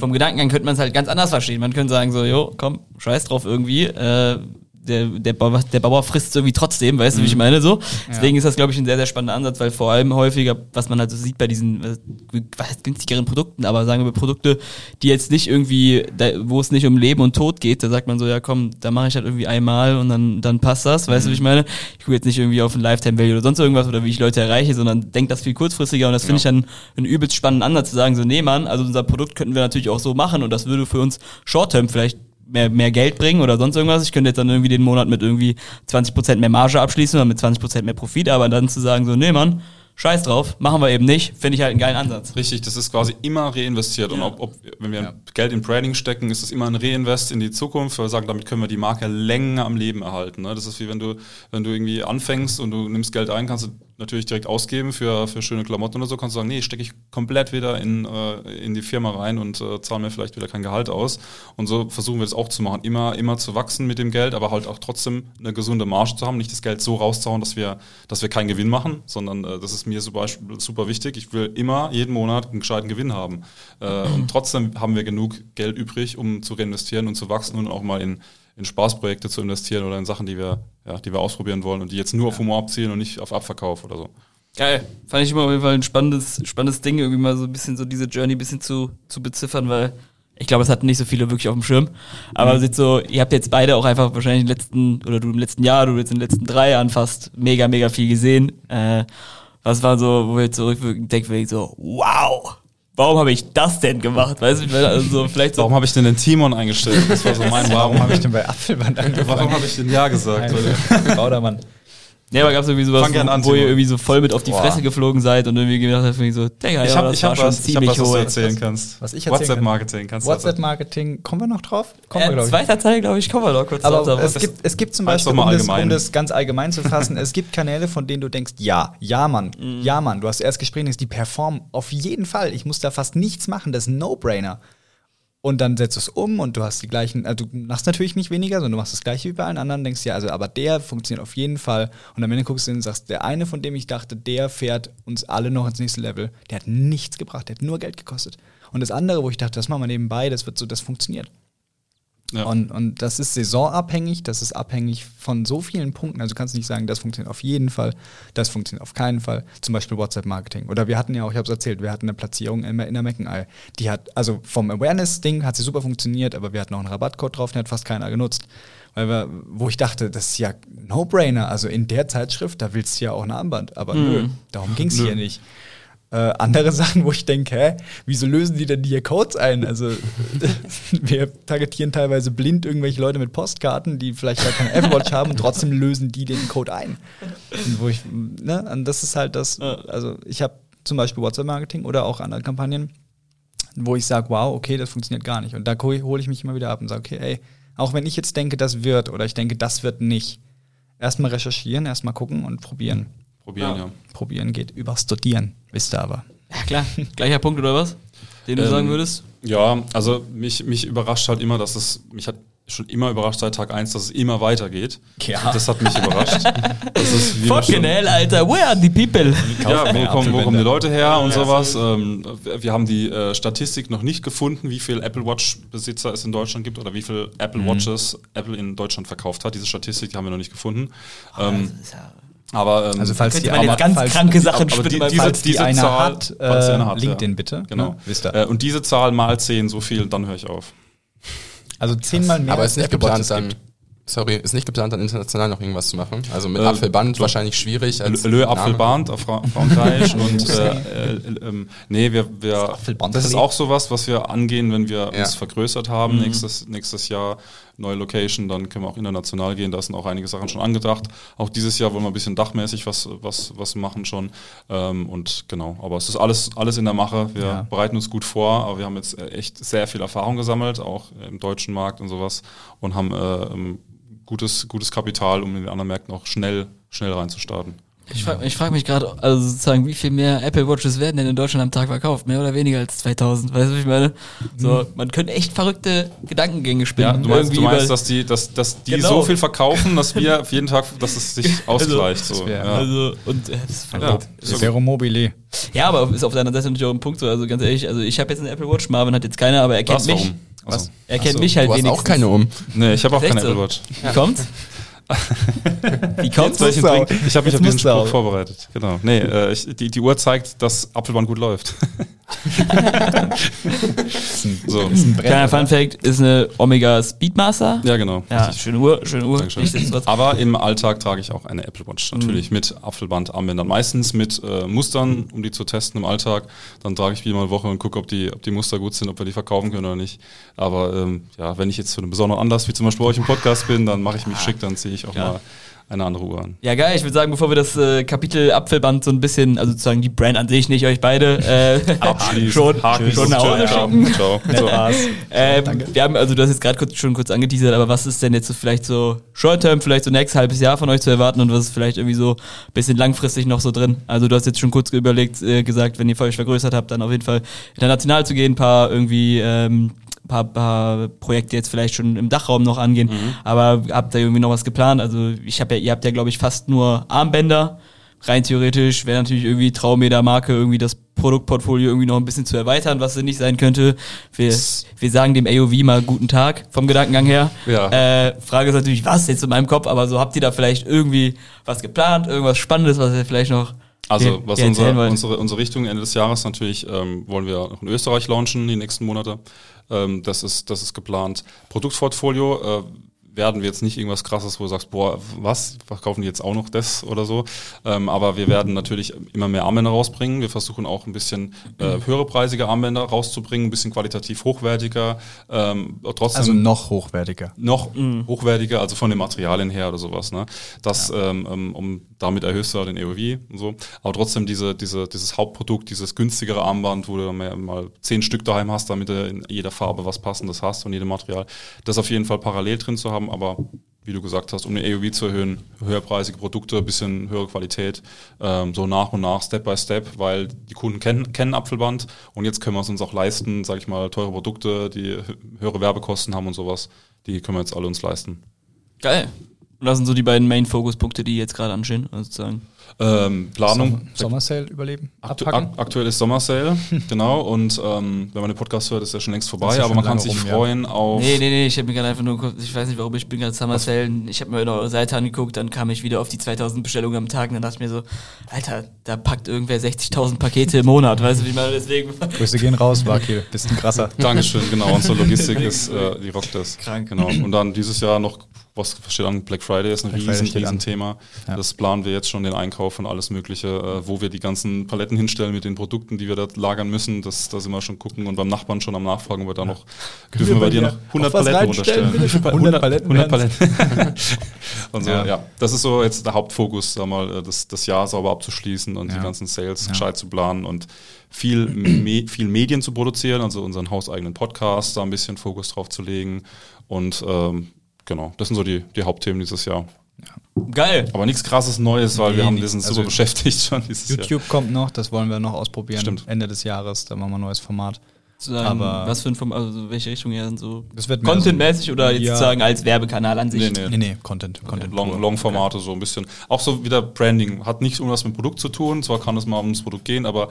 Vom Gedankengang könnte man es halt ganz anders verstehen. Man könnte sagen so, jo, komm, scheiß drauf irgendwie. Äh, der, der, Bauer, der Bauer frisst irgendwie trotzdem, weißt du, wie ich meine? So. Deswegen ist das, glaube ich, ein sehr, sehr spannender Ansatz, weil vor allem häufiger, was man halt so sieht bei diesen äh, günstigeren Produkten, aber sagen wir Produkte, die jetzt nicht irgendwie, da, wo es nicht um Leben und Tod geht, da sagt man so, ja komm, da mache ich halt irgendwie einmal und dann, dann passt das, weißt du, wie ich meine? Ich gucke jetzt nicht irgendwie auf ein Lifetime Value oder sonst irgendwas oder wie ich Leute erreiche, sondern denke das viel kurzfristiger und das finde ich dann einen übelst spannenden Ansatz zu sagen, so nee Mann, also unser Produkt könnten wir natürlich auch so machen und das würde für uns Short-Term vielleicht mehr, mehr Geld bringen oder sonst irgendwas. Ich könnte jetzt dann irgendwie den Monat mit irgendwie 20% mehr Marge abschließen oder mit 20% mehr Profit, aber dann zu sagen, so, nee, Mann, scheiß drauf, machen wir eben nicht, finde ich halt einen geilen Ansatz. Richtig, das ist quasi immer reinvestiert. Und ob, ob, wenn wir Geld in Branding stecken, ist es immer ein Reinvest in die Zukunft, weil wir sagen, damit können wir die Marke länger am Leben erhalten. Ne? Das ist wie wenn du, wenn du irgendwie anfängst und du nimmst Geld ein, kannst du natürlich direkt ausgeben für, für schöne Klamotten oder so, kannst du sagen, nee, stecke ich komplett wieder in, äh, in die Firma rein und äh, zahle mir vielleicht wieder kein Gehalt aus. Und so versuchen wir das auch zu machen. Immer, immer zu wachsen mit dem Geld, aber halt auch trotzdem eine gesunde Marge zu haben, nicht das Geld so rauszuhauen, dass wir, dass wir keinen Gewinn machen, sondern äh, das ist mir zum Beispiel super wichtig. Ich will immer jeden Monat einen gescheiten Gewinn haben. Äh, und trotzdem haben wir genug Geld übrig, um zu reinvestieren und zu wachsen und auch mal in, in Spaßprojekte zu investieren oder in Sachen, die wir, ja, die wir ausprobieren wollen und die jetzt nur auf Humor abzielen und nicht auf Abverkauf oder so. Geil. Fand ich immer auf jeden Fall ein spannendes, spannendes Ding, irgendwie mal so ein bisschen so diese Journey ein bisschen zu, zu beziffern, weil ich glaube, es hatten nicht so viele wirklich auf dem Schirm. Aber mhm. so, ihr habt jetzt beide auch einfach wahrscheinlich im letzten, oder du im letzten Jahr, du jetzt in den letzten drei Jahren fast mega, mega viel gesehen. Äh, was war so, wo wir zurückdenken, denken wir so, wow, warum habe ich das denn gemacht? Weißt du, also so vielleicht so. Warum habe ich denn den Timon eingestellt? Das war so mein Warum habe ich denn bei Apfelband angefangen? Warum habe ich denn Ja gesagt? Baudermann. Ja, aber gab es irgendwie sowas, gern an, wo ihr irgendwie so voll mit auf die Boah. Fresse geflogen seid und irgendwie gedacht habt, irgendwie so, Digga, Ich habe ich hab schon was, ich hab ziemlich was, was du erzählen kannst. Was ich erzählen. WhatsApp-Marketing kannst. WhatsApp-Marketing, kommen wir noch drauf? Kommen wir, Äh, glaube ich. zweiter Teil, glaube ich, kommen wir noch kurz drauf. Aber aber es gibt, es gibt zum Beispiel, um das, um das ganz allgemein zu fassen, es gibt Kanäle, von denen du denkst, ja, ja, Mann, Mhm. ja, Mann, du hast erst Gespräche, die performen auf jeden Fall. Ich muss da fast nichts machen, das ist ein No-Brainer. Und dann setzt du es um und du hast die gleichen, also du machst natürlich nicht weniger, sondern du machst das gleiche wie bei allen anderen, denkst ja, also aber der funktioniert auf jeden Fall. Und am Ende guckst du hin und sagst, der eine, von dem ich dachte, der fährt uns alle noch ins nächste Level, der hat nichts gebracht, der hat nur Geld gekostet. Und das andere, wo ich dachte, das machen wir nebenbei, das wird so, das funktioniert. Ja. Und, und das ist saisonabhängig, das ist abhängig von so vielen Punkten. Also du kannst nicht sagen, das funktioniert auf jeden Fall, das funktioniert auf keinen Fall. Zum Beispiel WhatsApp-Marketing. Oder wir hatten ja auch, ich habe es erzählt, wir hatten eine Platzierung in, in der Meckenei. Die hat, also vom Awareness-Ding hat sie super funktioniert, aber wir hatten auch einen Rabattcode drauf, den hat fast keiner genutzt. Weil wir, wo ich dachte, das ist ja No-Brainer. Also in der Zeitschrift, da willst du ja auch ein Armband. Aber nö, darum ging es hier nicht. Äh, andere Sachen, wo ich denke, hä, wieso lösen die denn hier Codes ein? Also wir targetieren teilweise blind irgendwelche Leute mit Postkarten, die vielleicht gar keine Apple Watch haben und trotzdem lösen die den Code ein. Und wo ich, ne, und das ist halt das, also ich habe zum Beispiel WhatsApp-Marketing oder auch andere Kampagnen, wo ich sage, wow, okay, das funktioniert gar nicht. Und da hole ich mich immer wieder ab und sage, okay, ey, auch wenn ich jetzt denke, das wird oder ich denke, das wird nicht, erstmal recherchieren, erstmal gucken und probieren. Probieren, ja. Probieren geht über Studieren, wisst ihr aber. Ja, klar. Gleicher Punkt oder was? Den du Ähm, sagen würdest? Ja, also mich, mich überrascht halt immer, dass es, mich hat schon immer überrascht seit Tag 1, dass es immer weitergeht. Ja. Das hat mich überrascht. Das ist, Fucking hell, Alter. Where are the people? Ja, wo kommen, wo kommen die Leute her und Ja, sowas? Ähm, wir haben die äh, Statistik noch nicht gefunden, wie viel Apple Watch-Besitzer es in Deutschland gibt oder wie viel Apple Watches Apple in Deutschland verkauft hat. Diese Statistik haben wir noch nicht gefunden. Ähm, Das ist ja Aber ähm, Also falls die, man aber, ganz falls, kranke Sachen aber die- diese- falls die diese eine Zahl- hat, falls die äh, eine hat, LinkedIn ja. bitte. Genau. Ne? Wisst ihr. Äh, und diese Zahl mal 10, so viel, dann höre ich auf. Also zehnmal mehr. Aber als ist nicht geplant es dann, sorry, ist nicht geplant dann international noch irgendwas zu machen? Also mit Äh, Apfelband wahrscheinlich schwierig. als Le Name. Apfelband auf Fra Frankreich und äh, äh, ähm, nee, wir, wir Apfelband. das ist auch sowas, was wir angehen, wenn wir Ja. uns vergrößert haben nächstes, nächstes Jahr, neue Location, dann können wir auch international gehen, da sind auch einige Sachen schon angedacht. Auch dieses Jahr wollen wir ein bisschen dachmäßig was, was, was machen schon ähm, und genau, aber es ist alles, alles in der Mache, wir Ja. bereiten uns gut vor, aber wir haben jetzt äh, echt sehr viel Erfahrung gesammelt, auch im deutschen Markt und sowas und haben äh, gutes, gutes Kapital, um in den anderen Märkten auch schnell, schnell reinzustarten. Ich frage ich frag mich gerade, also sozusagen, wie viel mehr Apple Watches werden denn in Deutschland am Tag verkauft? Mehr oder weniger als 2000? Weißt du, was ich meine? So, man könnte echt verrückte Gedankengänge spinnen. Ja, du meinst, du Irgendwie meinst dass die, dass, dass die Genau. so viel verkaufen, dass wir auf jeden Tag, dass es sich ausgleicht. so. wär- ja. Also, und äh, das ist Ja. verrückt. Vero Mobile. Ja, aber ist auf deiner Seite natürlich auch ein Punkt so. Also ganz ehrlich, also ich habe jetzt eine Apple Watch, Marvin hat jetzt keine, aber er kennt Was, mich. warum? Was? Er kennt Achso, mich halt du hast wenigstens. auch keine um. Nee, ich habe auch keine Apple so? Watch. Wie kommt's? Wie kommt's? Soll ich, einen habe mich jetzt auf diesen Spruch auch. vorbereitet. Genau. Nee, äh, ich, die, die Uhr zeigt, dass Apfelband gut läuft. so. Kleiner Funfact, ist eine Omega Speedmaster. Ja, genau. Ja, Richtig. schöne Uhr, schöne Uhr. Aber im Alltag trage ich auch eine Apple Watch. Natürlich mit Apfelbandarmbändern. Meistens mit äh, Mustern, um die zu testen im Alltag. Dann trage ich die mal eine Woche und gucke, ob die, ob die Muster gut sind, ob wir die verkaufen können oder nicht. Aber ähm, ja, wenn ich jetzt zu einem besonderen Anlass, wie zum Beispiel bei euch im Podcast bin, dann mache ich mich schick, dann ziehe ich auch Ja. mal eine andere Uhr an. Ja, geil. Ich würde sagen, bevor wir das äh, Kapitel Apfelband so ein bisschen, also sozusagen die Brand an sich, nicht euch beide, äh, Abschließen. schon, Haken. schon nach Hause schicken. Ciao. So. Ähm, wir haben, also du hast jetzt gerade kurz, schon kurz angeteasert, aber was ist denn jetzt so vielleicht so Short-Term, vielleicht so nächstes halbes Jahr von euch zu erwarten und was ist vielleicht irgendwie so ein bisschen langfristig noch so drin? Also du hast jetzt schon kurz überlegt, äh, gesagt, wenn ihr euch vergrößert habt, dann auf jeden Fall international zu gehen, ein paar irgendwie ähm, paar, paar Projekte jetzt vielleicht schon im Dachraum noch angehen, aber habt ihr irgendwie noch was geplant? Also ich habe ja, ihr habt ja glaube ich fast nur Armbänder. Rein theoretisch wäre natürlich irgendwie Traum jeder Marke irgendwie das Produktportfolio irgendwie noch ein bisschen zu erweitern, was es nicht sein könnte. Wir, wir sagen dem AOV mal guten Tag vom Gedankengang her. Ja. Äh, Frage ist natürlich, was jetzt in meinem Kopf, aber so habt ihr da vielleicht irgendwie was geplant, irgendwas Spannendes, was ihr vielleicht noch Also was hier erzählen unser, wollt? unsere, unsere Richtung Ende des Jahres natürlich, ähm, wollen wir noch in Österreich launchen die nächsten Monate. Ähm, das, ist, das ist geplant. Produktportfolio äh, werden wir jetzt nicht irgendwas krasses, wo du sagst, boah, was, verkaufen die jetzt auch noch das oder so. Ähm, aber wir werden natürlich immer mehr Armbänder rausbringen. Wir versuchen auch ein bisschen äh, höherepreisige Armbänder rauszubringen, ein bisschen qualitativ hochwertiger. Ähm, trotzdem Also noch hochwertiger. noch hochwertiger, also von den Materialien her oder sowas. Ne? Das, ähm, ähm, um damit erhöhst du ja den EOV und so. Aber trotzdem diese, diese, dieses Hauptprodukt, dieses günstigere Armband, wo du mal zehn Stück daheim hast, damit du in jeder Farbe was Passendes hast und jedem Material. Das auf jeden Fall parallel drin zu haben, aber wie du gesagt hast, um den EOV zu erhöhen, höherpreisige Produkte, bisschen höhere Qualität, ähm, so nach und nach, Step by Step, weil die Kunden kennen, kennen Apfelband und jetzt können wir es uns auch leisten, sage ich mal, teure Produkte, die hö- höhere Werbekosten haben und sowas, die können wir jetzt alle uns leisten. Geil. Und das sind so die beiden Main-Fokus-Punkte, die jetzt gerade anstehen, also sozusagen. Ähm, Planung. Sommer- Sommersale überleben? Aktu Abpacken? ak aktuell ist Sommersale, genau. Und ähm, wenn man den Podcast hört, ist er schon längst vorbei, ja aber man kann sich rum, ja. freuen auf. Nee, nee, nee, ich habe mir gerade einfach nur, ich weiß nicht warum, ich bin gerade Summer Sale, ich habe mir eure Seite angeguckt, dann kam ich wieder auf die 2000 Bestellungen am Tag und dann dachte ich mir so, Alter, da packt irgendwer 60.000 Pakete im Monat, weißt du, wie ich meine, deswegen... Grüße gehen raus, Wakil. Bist ein krasser. Dankeschön, genau. Unsere Logistik ist, äh, die rockt das. Krank. Genau. Und dann dieses Jahr noch, was steht an? Black Friday ist ein Black riesen, riesen Thema. Ja. Das planen wir jetzt schon, den Einkauf und alles Mögliche, äh, wo wir die ganzen Paletten hinstellen mit den Produkten, die wir da lagern müssen. Das, da sind wir schon gucken und beim Nachbarn schon am Nachfragen, ob wir da noch, dürfen wir bei dir noch 100 Paletten runterstellen. 100 Paletten. 100 Paletten. und so, Ja. ja. Das ist so jetzt der Hauptfokus, sag mal, äh, das, das Jahr sauber abzuschließen und Ja. die ganzen Sales Ja. gescheit zu planen und viel, Me viel Medien zu produzieren, also unseren hauseigenen Podcast, da ein bisschen Fokus drauf zu legen. Und ähm, genau, das sind so die, die Hauptthemen dieses Jahr. Geil. Aber nichts krasses Neues, weil wir Nee, haben nix. wir sind super Also beschäftigt schon dieses Jahr. YouTube kommt noch, das wollen wir noch ausprobieren. Stimmt. Ende des Jahres, da machen wir ein neues Format. Sozusagen, Aber- was für ein Form, also welche Richtung eher so contentmäßig oder jetzt Ja. sozusagen als Werbekanal an sich? Nee, nee. Nee, nee, Content. Content Long, pur. Long-Formate so ein bisschen. Auch so wieder Branding. Hat nichts irgendwas mit dem Produkt zu tun. Zwar kann es mal ums Produkt gehen, aber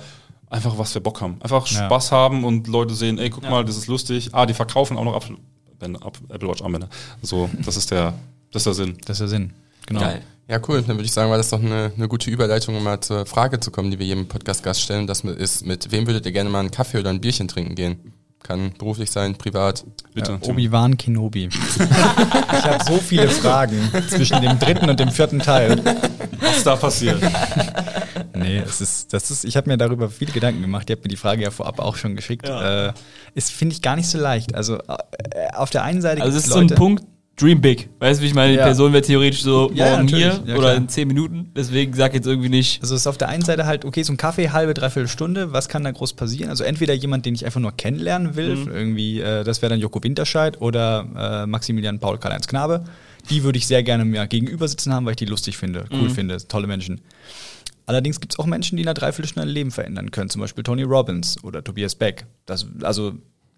einfach was wir Bock haben. Einfach Ja. Spaß haben und Leute sehen, ey, guck Ja. mal, das ist lustig. Ah, die verkaufen auch noch Apple, Apple Watch Armbänder. So, das ist der, das ist der Sinn. Das ist der Sinn. Genau. Geil. Ja, cool. Dann würde ich sagen, war das doch eine, eine gute Überleitung, um mal zur Frage zu kommen, die wir jedem Podcast-Gast stellen. Das ist, mit wem würdet ihr gerne mal einen Kaffee oder ein Bierchen trinken gehen? Kann beruflich sein, privat. Bitte. Ja, Obi-Wan Kenobi. ich habe so viele Fragen zwischen dem dritten und dem vierten Teil. Was da passiert? Nee, es ist, das ist, ich habe mir darüber viele Gedanken gemacht. Ihr habt mir die Frage ja vorab auch schon geschickt. Ja. Äh, ist, finde ich, gar nicht so leicht. Also äh, auf der einen Seite Also es ist so ein Leute- Punkt, Dream Big. Weißt du, wie ich meine? Die Ja. Person wäre theoretisch so Ja, morgen hier. Ja, oder in 10 Minuten. Deswegen sag jetzt irgendwie nicht. Also es ist auf der einen Seite halt, okay, so ein Kaffee, halbe, dreiviertel Stunde, was kann da groß passieren? Also entweder jemand, den ich einfach nur kennenlernen will, Mhm. irgendwie, äh, das wäre dann Joko Winterscheid oder äh, Maximilian Paul Karl-Heinz Knabe. Die würde ich sehr gerne mir gegenüber sitzen haben, weil ich die lustig finde, cool Mhm. finde, tolle Menschen. Allerdings gibt es auch Menschen, die in einer Dreiviertelstunde ein Leben verändern können, zum Beispiel Tony Robbins oder Tobias Beck. Das, also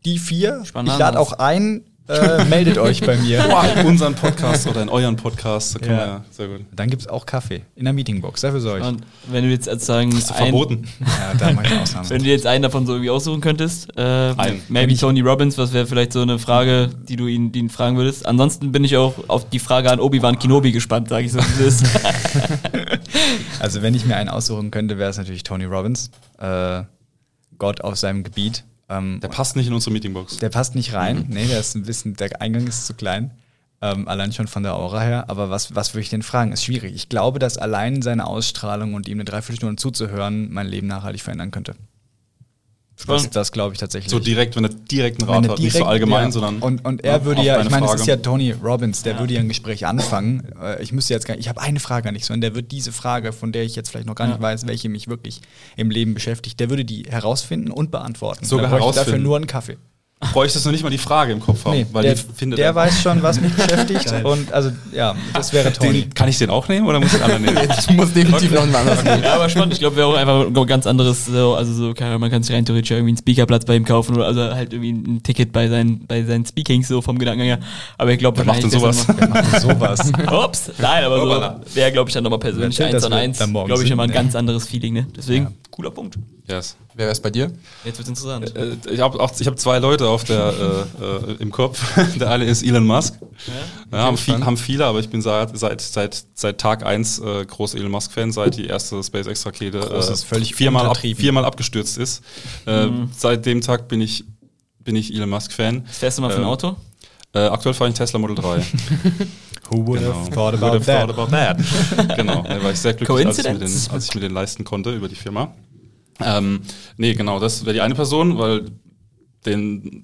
die vier, Spannend. ich lade auch ein, äh, meldet euch bei mir. Boah, in unseren Podcast oder in euren Podcast. Da Ja. wir sehr gut. Dann gibt es auch Kaffee in der Meetingbox, dafür sorge ich. Und wenn du jetzt sozusagen Ist ein, verboten. Ja, da mache ich Ausnahme. wenn du jetzt einen davon so irgendwie aussuchen könntest, äh, maybe Tony Robbins, was wäre vielleicht so eine Frage, die du ihn, die ihn fragen würdest. Ansonsten bin ich auch auf die Frage an Obi-Wan Kenobi gespannt, sage ich so. Also wenn ich mir einen aussuchen könnte, wäre es natürlich Tony Robbins. Äh, Gott auf seinem Gebiet. Ähm, Der passt nicht in unsere Meetingbox. der passt nicht rein. Nee, der ist ein bisschen, der Eingang ist zu klein. Ähm, allein schon von der Aura her. Aber was, was würde ich denn fragen? Ist schwierig. Ich glaube, dass allein seine Ausstrahlung und ihm eine Dreiviertelstunde zuzuhören mein Leben nachhaltig verändern könnte. Das, das glaube ich tatsächlich. So direkt, wenn er direkt einen Rat hat, nicht so allgemein, ja. sondern und, und er würde ja, ich meine, es ist ja Tony Robbins, der Ja. würde ja ein Gespräch anfangen. Äh, Ich müsste jetzt gar ich habe eine Frage an dich, sondern der wird diese Frage, von der ich jetzt vielleicht noch gar nicht Ja. weiß, welche mich wirklich im Leben beschäftigt, der würde die herausfinden und beantworten. Sogar ich dafür herausfinden. nur einen Kaffee. Bräuchtest du nicht mal die Frage im Kopf haben, Nee, weil der, findet der er. weiß schon, was mich beschäftigt und also ja, das wäre Tony. Den, kann ich den auch nehmen oder muss ich den anderen nehmen? Ich muss definitiv noch einen anderen nehmen. ja, aber spannend. Ich glaube, wäre auch einfach ein ganz anderes, so, also so, keine Ahnung, man kann sich rein theoretisch irgendwie einen Speakerplatz bei ihm kaufen oder also halt irgendwie ein Ticket bei seinen, bei seinen Speakings so vom Gedankengang her. Aber ich glaube, Wer macht denn sowas? Wer macht denn sowas? Ups, nein, aber so wäre, glaube ich, dann nochmal persönlich eins an eins. Glaube ich, nochmal ein ganz anderes Feeling, ne? Desdeswegen, Ja. cooler Punkt. Yes. Wer wär's bei dir? Jetzt wird's interessant. Äh, Ich habe hab zwei Leute auf der, äh, äh, im Kopf. Der eine ist Elon Musk. Ja, haben, viel, haben viele, aber ich bin seit, seit, seit, seit Tag 1 äh, großer Elon Musk-Fan, seit die erste SpaceX-Rakete Groß viermal, ab, viermal abgestürzt ist. Äh, Seit dem Tag bin ich, bin ich Elon Musk-Fan. Was fährst du mal für ein ähm, Auto? Äh, aktuell fahre ich einen Tesla Model 3. Who would Genau. have thought Would about have that? thought about that. genau, da war ich sehr glücklich, als ich, mir den, als ich mir den leisten konnte über die Firma. Ähm, nee, genau, das wäre die eine Person, weil den,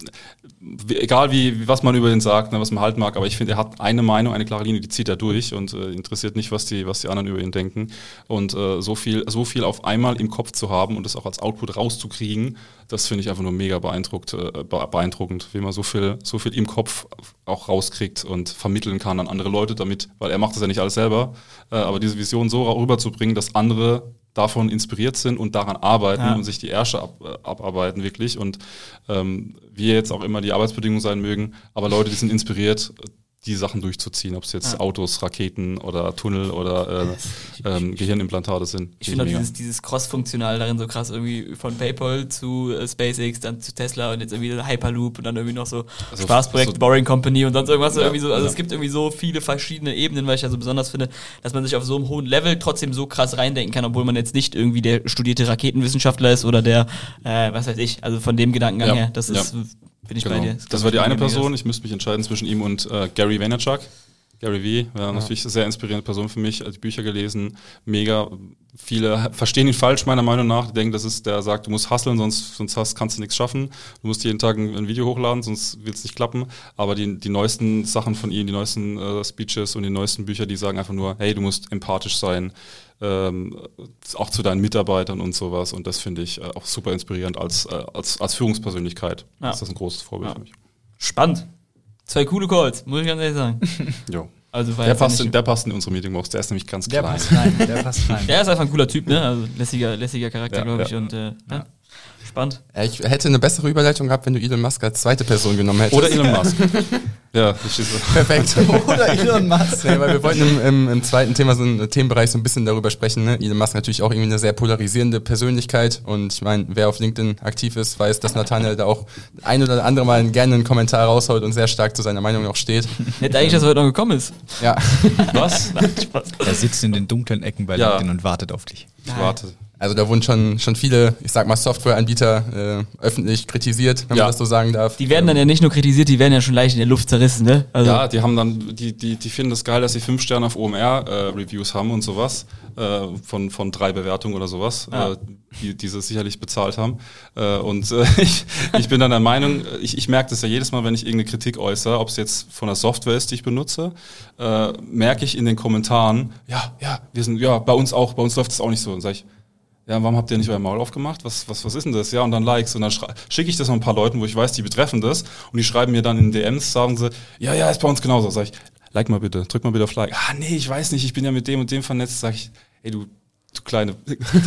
egal wie, was man über den sagt, ne, was man halt mag, aber ich finde, er hat eine Meinung, eine klare Linie, die zieht er durch und äh, interessiert nicht, was die, was die anderen über ihn denken. Und äh, so viel, so viel auf einmal im Kopf zu haben und das auch als Output rauszukriegen, das finde ich einfach nur mega beeindruckt, äh, be- beeindruckend, wie man so viel, so viel im Kopf auch rauskriegt und vermitteln kann an andere Leute damit, weil er macht das ja nicht alles selber, äh, aber diese Vision so rüberzubringen, dass andere davon inspiriert sind und daran arbeiten Ja. und sich die Ärsche ab, äh, abarbeiten wirklich und ähm, wie jetzt auch immer die Arbeitsbedingungen sein mögen, aber Leute, die sind inspiriert, die Sachen durchzuziehen, ob es jetzt Ja. Autos, Raketen oder Tunnel oder äh, ähm, Gehirnimplantate sind. Ich finde dieses, dieses Cross-Funktional darin so krass, irgendwie von PayPal zu äh, SpaceX, dann zu Tesla und jetzt irgendwie Hyperloop und dann irgendwie noch so Also Spaßprojekt, so- Boring Company und sonst irgendwas. so Ja, irgendwie so, also ja. es gibt irgendwie so viele verschiedene Ebenen, weil ich ja so besonders finde, dass man sich auf so einem hohen Level trotzdem so krass reindenken kann, obwohl man jetzt nicht irgendwie der studierte Raketenwissenschaftler ist oder der, äh, was weiß ich, also von dem Gedankengang Ja, her, das ja. ist, bin ich Genau. bei dir. Das, glaub war die eine Person. Ich müsste mich entscheiden zwischen ihm und äh, Gary Vaynerchuk. Gary V, ja, natürlich eine sehr inspirierende Person für mich, also Bücher gelesen, mega. Viele verstehen ihn falsch, meiner Meinung nach. Die denken, das ist, der sagt, du musst hustlen, sonst, sonst hast, kannst du nichts schaffen. Du musst jeden Tag ein, ein Video hochladen, sonst wird es nicht klappen. Aber die, die neuesten Sachen von ihm, die neuesten äh, Speeches und die neuesten Bücher, die sagen einfach nur, hey, du musst empathisch sein, ähm, auch zu deinen Mitarbeitern und sowas. Und das finde ich äh, auch super inspirierend als, äh, als, als Führungspersönlichkeit. Ja. Ist das ein großes Vorbild Ja. für mich. Spannend. Zwei coole Calls, muss ich ganz ehrlich sagen. Jo. Also Der passt, in, der passt in unsere Meetingbox, der ist nämlich ganz Der klein. passt rein, der passt rein. Der ist einfach ein cooler Typ, ne? Also lässiger, lässiger Charakter, Ja, glaube ich. Und äh, ja. Spannend. Ich hätte eine bessere Überleitung gehabt, wenn du Elon Musk als zweite Person genommen hättest. Oder Elon Musk. ja, ich schieße. Perfekt. Oder Elon Musk. Nee, weil wir wollten im, im, im zweiten Thema, so ein Themenbereich, so ein bisschen darüber sprechen. Ne? Elon Musk natürlich auch irgendwie eine sehr polarisierende Persönlichkeit. Und ich meine, wer auf LinkedIn aktiv ist, weiß, dass Nathaniel da auch ein oder andere Mal gerne einen Kommentar raushaut und sehr stark zu seiner Meinung auch steht. Nett eigentlich, dass er heute noch gekommen ist. Ja. Was? Nein, Spaß. Er sitzt in den dunklen Ecken bei Ja. LinkedIn und wartet auf dich. Ich warte. Also da wurden schon, schon viele, ich sag mal, Softwareanbieter äh, öffentlich kritisiert, wenn Ja. man das so sagen darf. Die werden dann ja nicht nur kritisiert, die werden ja schon leicht in der Luft zerrissen, ne? Also, Ja, die haben dann, die, die, die finden es geil, dass sie fünf Sterne auf OMR-Reviews haben und sowas, äh, von, von drei Bewertungen oder sowas, Ja. äh, die, die sie sicherlich bezahlt haben. Äh, und äh, ich, ich bin dann der Meinung, ich, ich merke das ja jedes Mal, wenn ich irgendeine Kritik äußere, ob es jetzt von der Software ist, die ich benutze, äh, merke ich in den Kommentaren, ja, ja, wir sind, ja, bei uns auch, bei uns läuft es auch nicht so. Und sage ich, ja, warum habt ihr nicht euer Maul aufgemacht? Was, was, was ist denn das? Ja, und dann Likes. Und dann schicke ich das noch ein paar Leuten, wo ich weiß, die betreffen das. Und die schreiben mir dann in DMs, sagen sie, ja, ja, ist bei uns genauso. Sag ich, like mal bitte, drück mal bitte auf Like. Ah, nee, ich weiß nicht, ich bin ja mit dem und dem vernetzt. Sag ich, ey, du, du kleine,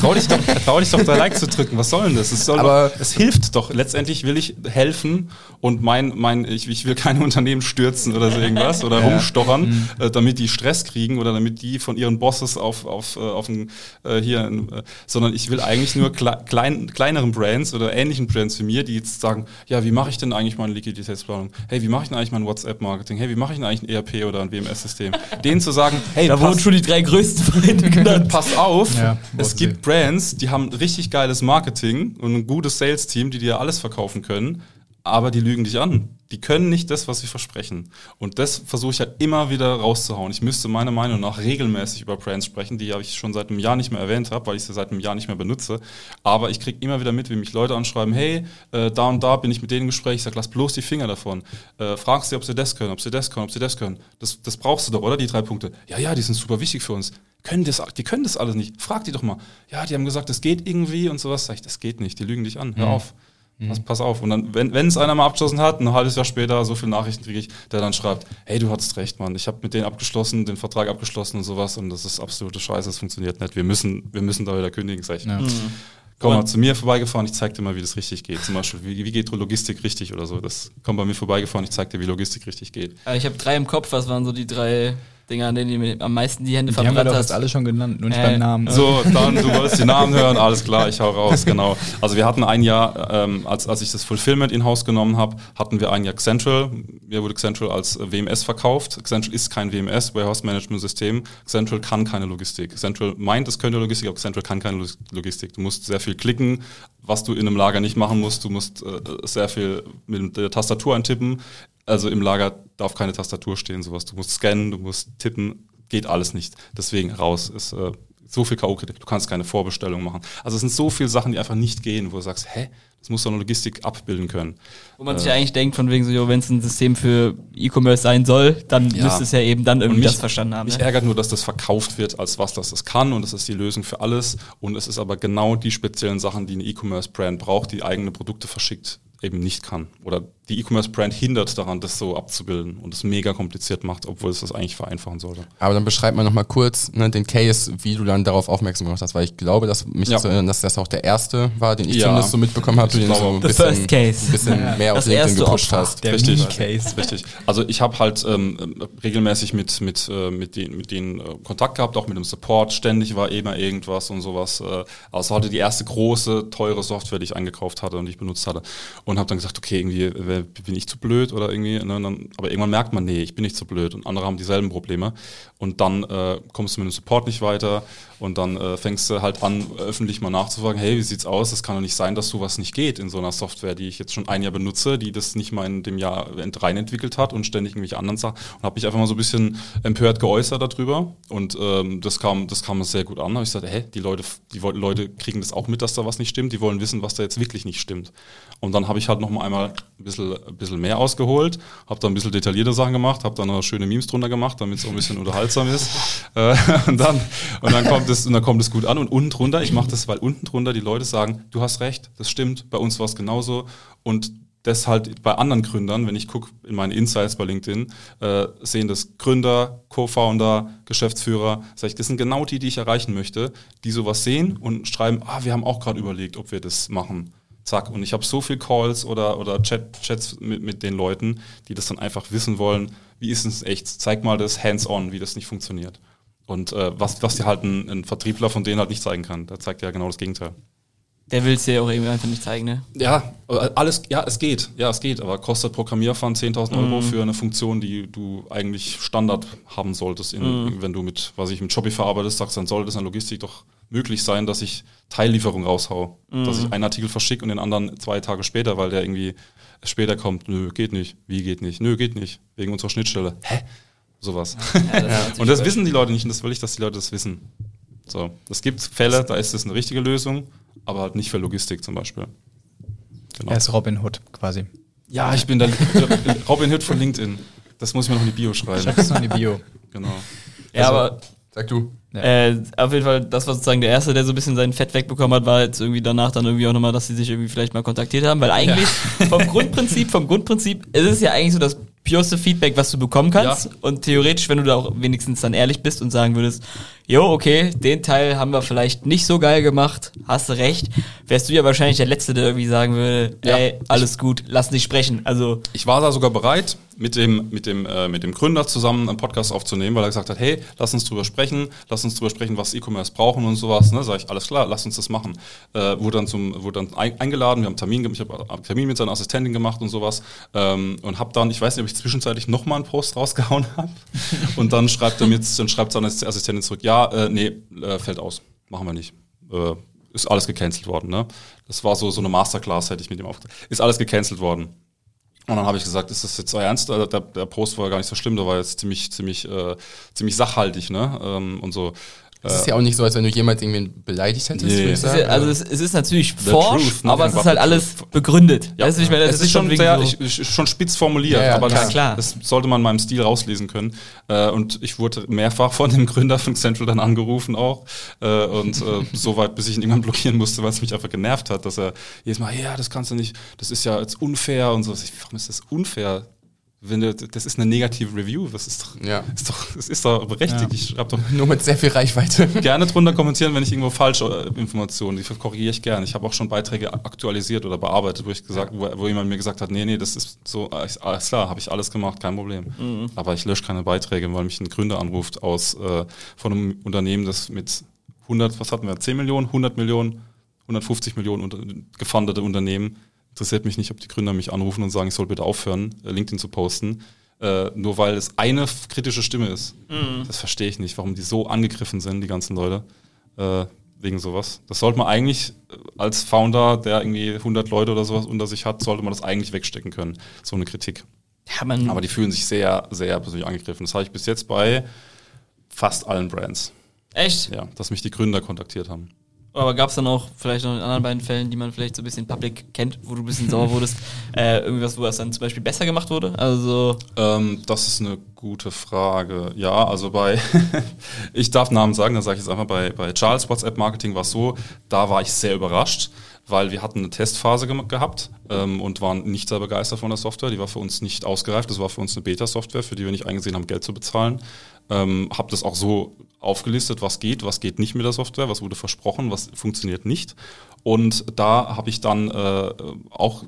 trau dich doch, trau dich doch da Like zu drücken. Was soll denn das? Es soll Aber- doch, es hilft doch. Letztendlich will ich helfen und mein, mein, ich, ich will keine Unternehmen stürzen oder so irgendwas oder rumstochern, äh, damit die Stress kriegen oder damit die von ihren Bosses auf, auf, äh, auf ein, äh, hier, äh, sondern ich will eigentlich nur kle klein, kleineren Brands oder ähnlichen Brands wie mir, die jetzt sagen, ja, wie mache ich denn eigentlich meine Liquiditätsplanung? Hey, wie mache ich denn eigentlich mein WhatsApp-Marketing? Hey, wie mache ich denn eigentlich ein ERP oder ein WMS-System? Denen zu sagen, hey, da wurden schon die drei größten Feinde genannt. pass auf, Ja, es gibt. Brands, die haben richtig geiles Marketing und ein gutes Sales-Team, die dir alles verkaufen können, aber die lügen dich an. Die können nicht das, was sie versprechen. Und das versuche ich halt immer wieder rauszuhauen. Ich müsste meiner Meinung nach regelmäßig über Brands sprechen, die ich schon seit einem Jahr nicht mehr erwähnt habe, weil ich sie seit einem Jahr nicht mehr benutze. Aber ich kriege immer wieder mit, wie mich Leute anschreiben, hey, äh, da und da bin ich mit denen im Gespräch. Ich sage, lass bloß die Finger davon. Äh, fragst sie, ob sie das können, ob sie das können, ob sie das können. Das, das brauchst du doch, oder? Die drei Punkte. Ja, ja, die sind super wichtig für uns. Können das, die können das alles nicht. Frag die doch mal. Ja, die haben gesagt, das geht irgendwie und sowas. Sag ich, das geht nicht. Die lügen dich an. Hör auf. Pass, pass auf. Und dann, wenn es einer mal abgeschlossen hat, ein halbes Jahr später, so viele Nachrichten kriege ich, der dann schreibt, hey, du hattest recht, Mann. Ich habe mit denen abgeschlossen, den Vertrag abgeschlossen und sowas und das ist absolute Scheiße, das funktioniert nicht. Wir müssen, wir müssen da wieder kündigen, sag ich. Ja. Komm mal zu mir vorbeigefahren, ich zeig dir mal, wie das richtig geht. Zum Beispiel, wie, wie geht Logistik richtig oder so. Das komm bei mir vorbeigefahren, ich zeig dir, wie Logistik richtig geht. Äh, Ich habe drei im Kopf, was waren so die drei Dinger, an denen du mir am meisten die Hände Die haben wir verbrannt doch hast? jetzt alle schon genannt, nur nicht Äh, beim Namen. So, dann, du wolltest die Namen hören, alles klar, ich hau raus, genau. Also wir hatten ein Jahr, ähm, als, als ich das Fulfillment in-house genommen habe, hatten wir ein Jahr Xentral. Mir wurde Xentral als äh, WMS verkauft. Xentral ist kein WMS, Warehouse Management System. Xentral kann keine Logistik. Xentral meint, es könnte Logistik, aber Xentral kann keine Log- Logistik. Du musst sehr viel klicken, was du in einem Lager nicht machen musst. Du musst äh, sehr viel mit der Tastatur eintippen. Also im Lager darf keine Tastatur stehen, sowas. Du musst scannen, du musst tippen, geht alles nicht. Deswegen raus. Ist äh, so viel K.O.-Kritik. Du kannst keine Vorbestellung machen. Also es sind so viele Sachen, die einfach nicht gehen, wo du sagst, hä, das muss doch eine Logistik abbilden können. Wo man sich ja eigentlich denkt, von wegen so, wenn es ein System für E-Commerce sein soll, dann Ja. müsste es ja eben dann irgendwie mich- das verstanden haben. Mich Ne? ärgert nur, dass das verkauft wird, als was das es kann und das ist die Lösung für alles. Und es ist aber genau die speziellen Sachen, die eine E-Commerce-Brand braucht, die eigene Produkte verschickt, eben nicht kann. Oder die E-Commerce-Brand hindert daran, das so abzubilden und es mega kompliziert macht, obwohl es das eigentlich vereinfachen sollte. Aber dann beschreib mal nochmal kurz ne, den Case, wie du dann darauf aufmerksam gemacht hast, weil ich glaube, dass mich Ja. zu erinnern, dass das auch der erste war, den ich Ja. zumindest so mitbekommen habe, den du so ein bisschen, first case. ein bisschen mehr auf Das LinkedIn erste gepusht Opfer. hast. Der Richtig. Meme-Case. Richtig. Also ich habe halt ähm, ähm, regelmäßig mit, mit, äh, mit, den, mit denen äh, Kontakt gehabt, auch mit dem Support. Ständig war immer irgendwas und sowas. Äh, also hatte die erste große, teure Software, die ich eingekauft hatte und die ich benutzt hatte. Und habe dann gesagt, okay, irgendwie bin ich zu blöd oder irgendwie. Ne? Dann, aber irgendwann merkt man, nee, ich bin nicht zu blöd. Und andere haben dieselben Probleme. Und dann äh, kommst du mit dem Support nicht weiter. Und dann äh, fängst du halt an, öffentlich mal nachzufragen, hey, wie sieht's aus? Es kann doch nicht sein, dass sowas nicht geht in so einer Software, die ich jetzt schon ein Jahr benutze, die das nicht mal in dem Jahr rein entwickelt hat und ständig irgendwelche anderen Sachen. Und habe mich einfach mal so ein bisschen empört geäußert darüber. Und ähm, das kam, das kam sehr gut an. Habe ich gesagt, hä, die Leute, die Leute kriegen das auch mit, dass da was nicht stimmt. Die wollen wissen, was da jetzt wirklich nicht stimmt. Und dann habe ich halt noch mal einmal ein bisschen, ein bisschen mehr ausgeholt, habe da ein bisschen detaillierte Sachen gemacht, habe da noch schöne Memes drunter gemacht, damit es auch ein bisschen unterhaltsam ist. Äh, und dann, und dann kommt es, und dann kommt es gut an. Und unten drunter, ich mache das, weil unten drunter die Leute sagen, du hast recht, das stimmt, bei uns war es genauso. Und das halt bei anderen Gründern, wenn ich gucke in meine Insights bei LinkedIn, äh, sehen das Gründer, Co-Founder, Geschäftsführer, sag ich, das sind genau die, die ich erreichen möchte, die sowas sehen und schreiben, ah, wir haben auch gerade überlegt, ob wir das machen. Zack. Und ich habe so viel Calls oder, oder Chat, Chats mit, mit den Leuten, die das dann einfach wissen wollen, wie ist es echt? Zeig mal das hands-on, wie das nicht funktioniert. Und äh, was, was dir halt ein, ein Vertriebler von denen halt nicht zeigen kann. Der zeigt ja genau das Gegenteil. Der will es dir auch irgendwie einfach nicht zeigen, ne? Ja, alles, ja, es geht. Ja, es geht. Aber kostet Programmierfund 10.000 Euro Mhm. für eine Funktion, die du eigentlich Standard haben solltest. In, Mhm. Wenn du mit, was ich mit Shopify arbeitest, sagst, dann sollte es in Logistik doch möglich sein, dass ich Teillieferung raushau. Mhm. Dass ich einen Artikel verschicke und den anderen zwei Tage später, weil der irgendwie später kommt. Nö, geht nicht. Wie geht nicht? Nö, geht nicht. Wegen unserer Schnittstelle. Hä? Sowas. Ja, das und das wissen die Leute nicht und das will ich, dass die Leute das wissen. So, es gibt Fälle, da ist es eine richtige Lösung, aber halt nicht für Logistik zum Beispiel. Genau. Er ist Robin Hood quasi. Ja, ich bin der Robin Hood von LinkedIn. Das muss ich mir noch in die Bio schreiben. Schreib das noch in die Bio. Genau. Ja, Also- aber Sag du. Ja. Äh, auf jeden Fall, das war sozusagen der Erste, der so ein bisschen sein Fett wegbekommen hat, war jetzt irgendwie danach dann irgendwie auch nochmal, dass sie sich irgendwie vielleicht mal kontaktiert haben, weil eigentlich vom Grundprinzip, vom Grundprinzip, es ist ja eigentlich so das pureste Feedback, was du bekommen kannst Ja. und theoretisch, wenn du da auch wenigstens dann ehrlich bist und sagen würdest, jo, okay, den Teil haben wir vielleicht nicht so geil gemacht, hast du recht, wärst du ja wahrscheinlich der Letzte, der irgendwie sagen würde, Ja. ey, alles gut, lass nicht sprechen, also Ich war da sogar bereit, mit dem, mit, dem, äh, mit dem Gründer zusammen einen Podcast aufzunehmen, weil er gesagt hat, hey, lass uns drüber sprechen, lass uns drüber sprechen, was E-Commerce brauchen und sowas. Ne? Sag ich, alles klar, lass uns das machen. Äh, wurde dann, zum, wurde dann ein, eingeladen, wir haben Termin, ich habe einen Termin mit seiner Assistentin gemacht und sowas ähm, und habe dann, ich weiß nicht, ob ich zwischenzeitlich nochmal einen Post rausgehauen habe und dann schreibt er mir, dann schreibt seine Assistentin zurück, ja, äh, nee, äh, fällt aus, machen wir nicht. Äh, ist alles gecancelt worden. Ne? Das war so, so eine Masterclass, hätte ich mit ihm auf. Ist alles gecancelt worden. Und dann habe ich gesagt, ist das jetzt euer Ernst? Der, der, der Post war gar nicht so schlimm, der war jetzt ziemlich, ziemlich, äh, ziemlich sachhaltig, ne? Ähm, und so. Es ist ja auch nicht so, als wenn du jemals irgendwen beleidigt hättest, Nee. würde ich es ist, sagen. ja- also es, es ist natürlich The forsch, truth, aber es ist halt alles begründet. weißt du, ich meine, das es ist schon wegen sehr, so- ich, schon spitz formuliert, Ja, ja, aber klar, das, klar. das sollte man in meinem Stil rauslesen können. Äh, und ich wurde mehrfach von dem Gründer von Central dann angerufen auch. Äh, und äh, so weit, bis ich ihn irgendwann blockieren musste, weil es mich einfach genervt hat, dass er jedes Mal, ja, das kannst du nicht, das ist ja jetzt unfair und so. Ich, warum ist das unfair? Wenn du, das ist eine negative Review, das ist doch, Ja. ist doch, das ist doch berechtigt. Ja. Ich schreibe doch Nur mit sehr viel Reichweite. gerne drunter kommentieren, wenn ich irgendwo falsche äh, Informationen, die korrigiere ich gerne. Ich habe auch schon Beiträge aktualisiert oder bearbeitet, wo ich gesagt, wo, wo jemand mir gesagt hat, nee, nee, das ist so, alles klar, habe ich alles gemacht, kein Problem. Aber ich lösche keine Beiträge, weil mich ein Gründer anruft aus äh, von einem Unternehmen, das mit 100, was hatten wir, 10 Millionen, 100 Millionen, 150 Millionen unter, gefundete Unternehmen. Interessiert mich nicht, ob die Gründer mich anrufen und sagen, ich soll bitte aufhören, äh, LinkedIn zu posten. Äh, nur weil es eine kritische Stimme ist. Das verstehe ich nicht, warum die so angegriffen sind, die ganzen Leute, äh, wegen sowas. Das sollte man eigentlich äh, als Founder, der irgendwie 100 Leute oder sowas unter sich hat, sollte man das eigentlich wegstecken können, so eine Kritik. ja, Aber die fühlen sich sehr, sehr persönlich angegriffen. Das habe ich bis jetzt bei fast allen Brands. echt? Ja, dass mich die Gründer kontaktiert haben. Aber gab es dann auch vielleicht noch in anderen beiden Fällen, die man vielleicht so ein bisschen public kennt, wo du ein bisschen sauer wurdest, äh, irgendwas, wo das dann zum Beispiel besser gemacht wurde? Also, Ähm, das ist eine gute Frage. Ja, also bei, ich darf Namen sagen, dann sage ich jetzt einfach, bei, bei Charles WhatsApp Marketing war es so, da war ich sehr überrascht, weil wir hatten eine Testphase gem- gehabt ähm, und waren nicht sehr begeistert von der Software. Die war für uns nicht ausgereift. Das war für uns eine Beta-Software, für die wir nicht eingesehen haben, Geld zu bezahlen. Ähm, habe das auch so aufgelistet, was geht, was geht nicht mit der Software, was wurde versprochen, was funktioniert nicht. Und da habe ich dann äh, auch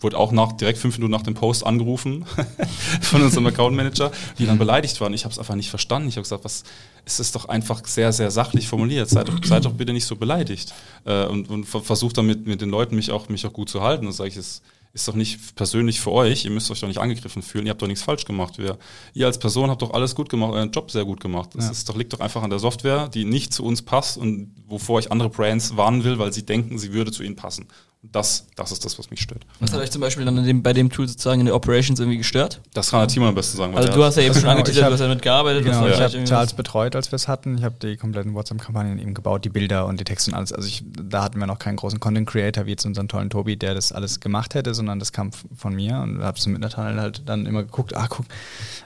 wurde auch nach, direkt fünf Minuten nach dem Post angerufen von unserem Account Manager, die dann beleidigt waren. Ich habe es einfach nicht verstanden. Ich habe gesagt, was ist das doch einfach sehr, sehr sachlich formuliert. Seid doch, seid doch bitte nicht so beleidigt. Äh, und und ver- versucht dann mit, mit den Leuten mich auch, mich auch gut zu halten. Und sage ich, es ist doch nicht persönlich für euch. Ihr müsst euch doch nicht angegriffen fühlen. Ihr habt doch nichts falsch gemacht. Wir, ihr als Person habt doch alles gut gemacht, euren Job sehr gut gemacht. Das Ja. ist doch, liegt doch einfach an der Software, die nicht zu uns passt und wovor ich andere Brands warnen will, weil sie denken, sie würde zu ihnen passen. Das, das ist das, was mich stört. was hat euch zum Beispiel dann in dem, bei dem Tool sozusagen in der Operations irgendwie gestört? Das kann der Timo am besten sagen. Also du hast ja eben schon genau, angeteasert, hab- du hast damit gearbeitet. Genau, ich habe Charles betreut, als wir es hatten. Ich habe die kompletten WhatsApp-Kampagnen eben gebaut, die Bilder und die Texte und alles. Also ich, da hatten wir noch keinen großen Content-Creator wie jetzt unseren tollen Tobi, der das alles gemacht hätte, sondern das kam von mir und habe es mit Nathanael halt dann immer geguckt, ah guck,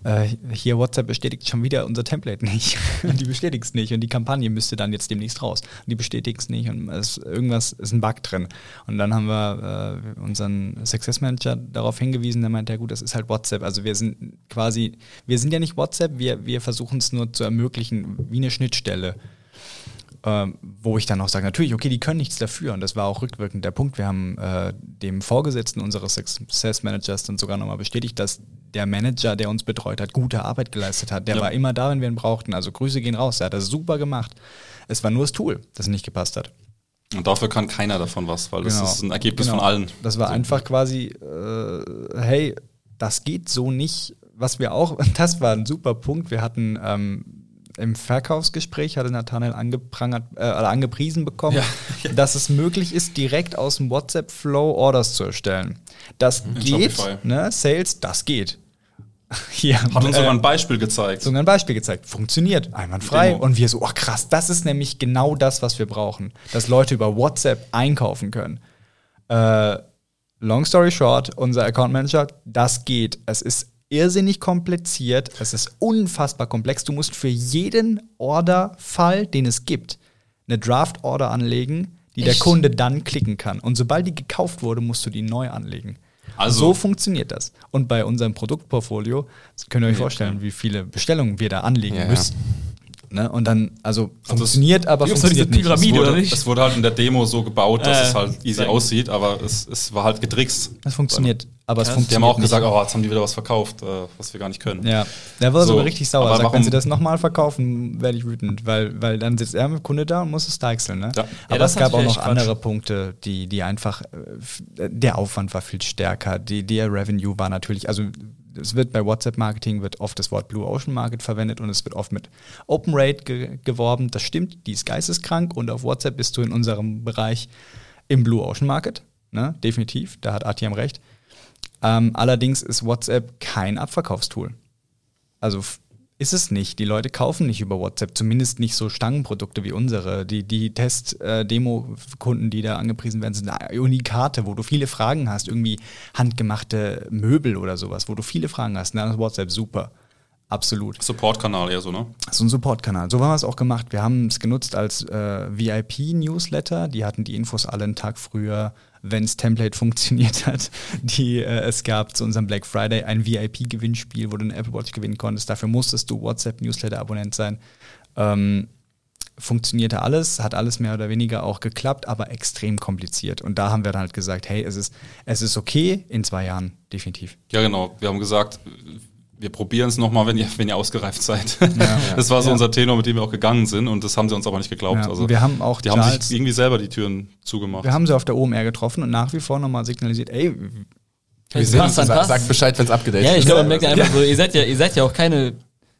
äh, hier WhatsApp bestätigt schon wieder unser Template nicht. und die bestätigt es nicht und die Kampagne müsste dann jetzt demnächst raus. Und die bestätigt es nicht und es, irgendwas ist ein Bug drin. Und dann haben wir äh, unseren Success Manager darauf hingewiesen, der meinte, ja gut, das ist halt WhatsApp. Also wir sind quasi, wir sind ja nicht WhatsApp, wir, wir versuchen es nur zu ermöglichen, wie eine Schnittstelle. ähm, wo ich dann auch sage, natürlich, okay, die können nichts dafür. Und das war auch rückwirkend der Punkt. Wir haben äh, dem Vorgesetzten unseres Success Managers dann sogar nochmal bestätigt, dass der Manager, der uns betreut hat, gute Arbeit geleistet hat. Der Ja. war immer da, wenn wir ihn brauchten. Also Grüße gehen raus. Er hat das super gemacht. Es war nur das Tool, das nicht gepasst hat. Und dafür kann keiner davon was, weil das ist ein Ergebnis Genau. von allen. Das war So. einfach quasi, äh, hey, das geht so nicht. Was wir auch, das war ein super Punkt. Wir hatten ähm, im Verkaufsgespräch, hatte Nathanael angeprangert, äh, angepriesen bekommen, dass es möglich ist, direkt aus dem WhatsApp-Flow Orders zu erstellen. Das geht, Shopify. ne? Sales, das geht. Hier, Hat uns äh, sogar ein Beispiel gezeigt. sogar ein Beispiel gezeigt. Funktioniert, einwandfrei. Demo. Und wir so, oh krass, das ist nämlich genau das, was wir brauchen. Dass Leute über WhatsApp einkaufen können. Äh, long story short, unser Account Manager, das geht. Es ist irrsinnig kompliziert. Es ist unfassbar komplex. Du musst für jeden Orderfall, den es gibt, eine Draft-Order anlegen, die der Echt? Kunde dann klicken kann. Und sobald die gekauft wurde, musst du die neu anlegen. Also- so funktioniert das. Und bei unserem Produktportfolio könnt ihr euch vorstellen, wie viele Bestellungen wir da anlegen Ja, ja. müssen. Ne? Und dann, also Also es- funktioniert, aber doch diese funktioniert nicht. Pyramide, es, oder wurde, nicht? es wurde halt in der Demo so gebaut, dass Äh, es halt easy sagen. aussieht, aber es, es war halt getrickst. Das funktioniert, aber es funktioniert Die haben auch nicht. gesagt, oh, jetzt haben die wieder was verkauft, äh, was wir gar nicht können. Ja, der war So, sogar richtig sauer. Sagt, wenn sie das nochmal verkaufen, werde ich wütend, weil, weil dann sitzt er mit Kunde da und muss es deichseln. Ne? Ja. Aber das es gab auch noch Quatsch. andere Punkte, die, die einfach, äh, der Aufwand war viel stärker, die, der Revenue war natürlich, also es wird bei WhatsApp-Marketing wird oft das Wort Blue Ocean Market verwendet und es wird oft mit Open Rate ge geworben. Das stimmt, die ist geisteskrank und auf WhatsApp bist du in unserem Bereich im Blue Ocean Market, ne? definitiv, da hat Artiam recht. Ähm, allerdings ist WhatsApp kein Abverkaufstool. Also ist es nicht. Die Leute kaufen nicht über WhatsApp, zumindest nicht so Stangenprodukte wie unsere. Die, die Test-Demo-Kunden, die da angepriesen werden, sind Unikate, wo du viele Fragen hast, irgendwie handgemachte Möbel oder sowas, wo du viele Fragen hast. Dann ist WhatsApp super. Absolut. Support-Kanal eher so, ne? So ein Support-Kanal. So haben wir es auch gemacht. Wir haben es genutzt als äh, VIP-Newsletter. Die hatten die Infos alle einen Tag früher, wenn das Template funktioniert hat. Die, äh, es gab zu unserem Black Friday ein VIP-Gewinnspiel, wo du eine Apple Watch gewinnen konntest. Dafür musstest du WhatsApp-Newsletter-Abonnent sein. Ähm, funktionierte alles, hat alles mehr oder weniger auch geklappt, aber extrem kompliziert. Und da haben wir dann halt gesagt, hey, es ist, es ist okay in zwei Jahren, definitiv. Ja, genau. Wir haben gesagt, wir probieren es nochmal, wenn ihr, wenn ihr ausgereift seid. Ja. das war so Ja. unser Tenor, mit dem wir auch gegangen sind und das haben sie uns aber nicht geglaubt. Ja, Also, wir haben auch die haben Charles- sich irgendwie selber die Türen zugemacht. Wir haben sie auf der OMR getroffen und nach wie vor nochmal signalisiert, ey, Wir sind, Passt dann sag, passt. sag Bescheid, wenn es abgedatet Ja, ich ist. glaube, man merkt ja einfach so, ihr seid ja, ihr seid ja auch keine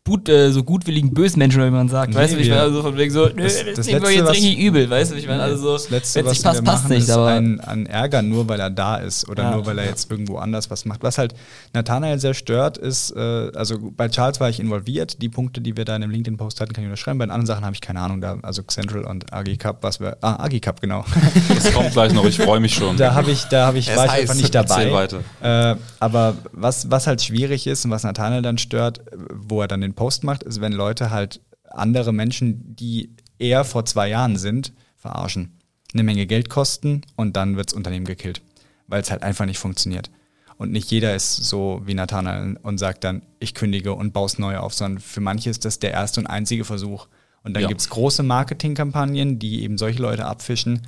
gut, äh, so gutwilligen bösen Menschen, wie man sagt. Nee, weißt du, wie ich meine? Also von wegen so, nö, Das- das, das Letzte, jetzt was- richtig übel, weißt du, wie ich meine? Also so, Das Letzte, wenn es was nicht passt, wir passt machen, nicht, ist aber ein, ein Ärger, nur weil er da ist oder Ja. nur weil er jetzt irgendwo anders was macht. Was halt Nathanael sehr stört, ist, äh, also bei Charles war ich involviert. Die Punkte, die wir da in dem LinkedIn-Post hatten, kann ich unterschreiben. Bei den anderen Sachen habe ich keine Ahnung. Da, also Central und Agi Cup, was wir. Ah, Agi Cup, genau. Das kommt gleich noch, ich freue mich schon. da habe ich, da habe ich, Es war ich einfach nicht dabei. Äh, aber was, was halt schwierig ist und was Nathanael dann stört, wo er dann den Post macht, ist, wenn Leute halt andere Menschen, die eher vor zwei Jahren sind, verarschen. Eine Menge Geld kosten und dann wirds Unternehmen gekillt. Weil es halt einfach nicht funktioniert. Und nicht jeder ist so wie Nathanael und sagt dann, ich kündige und baue es neu auf, sondern für manche ist das der erste und einzige Versuch. Und dann Ja. gibt es große Marketingkampagnen, die eben solche Leute abfischen,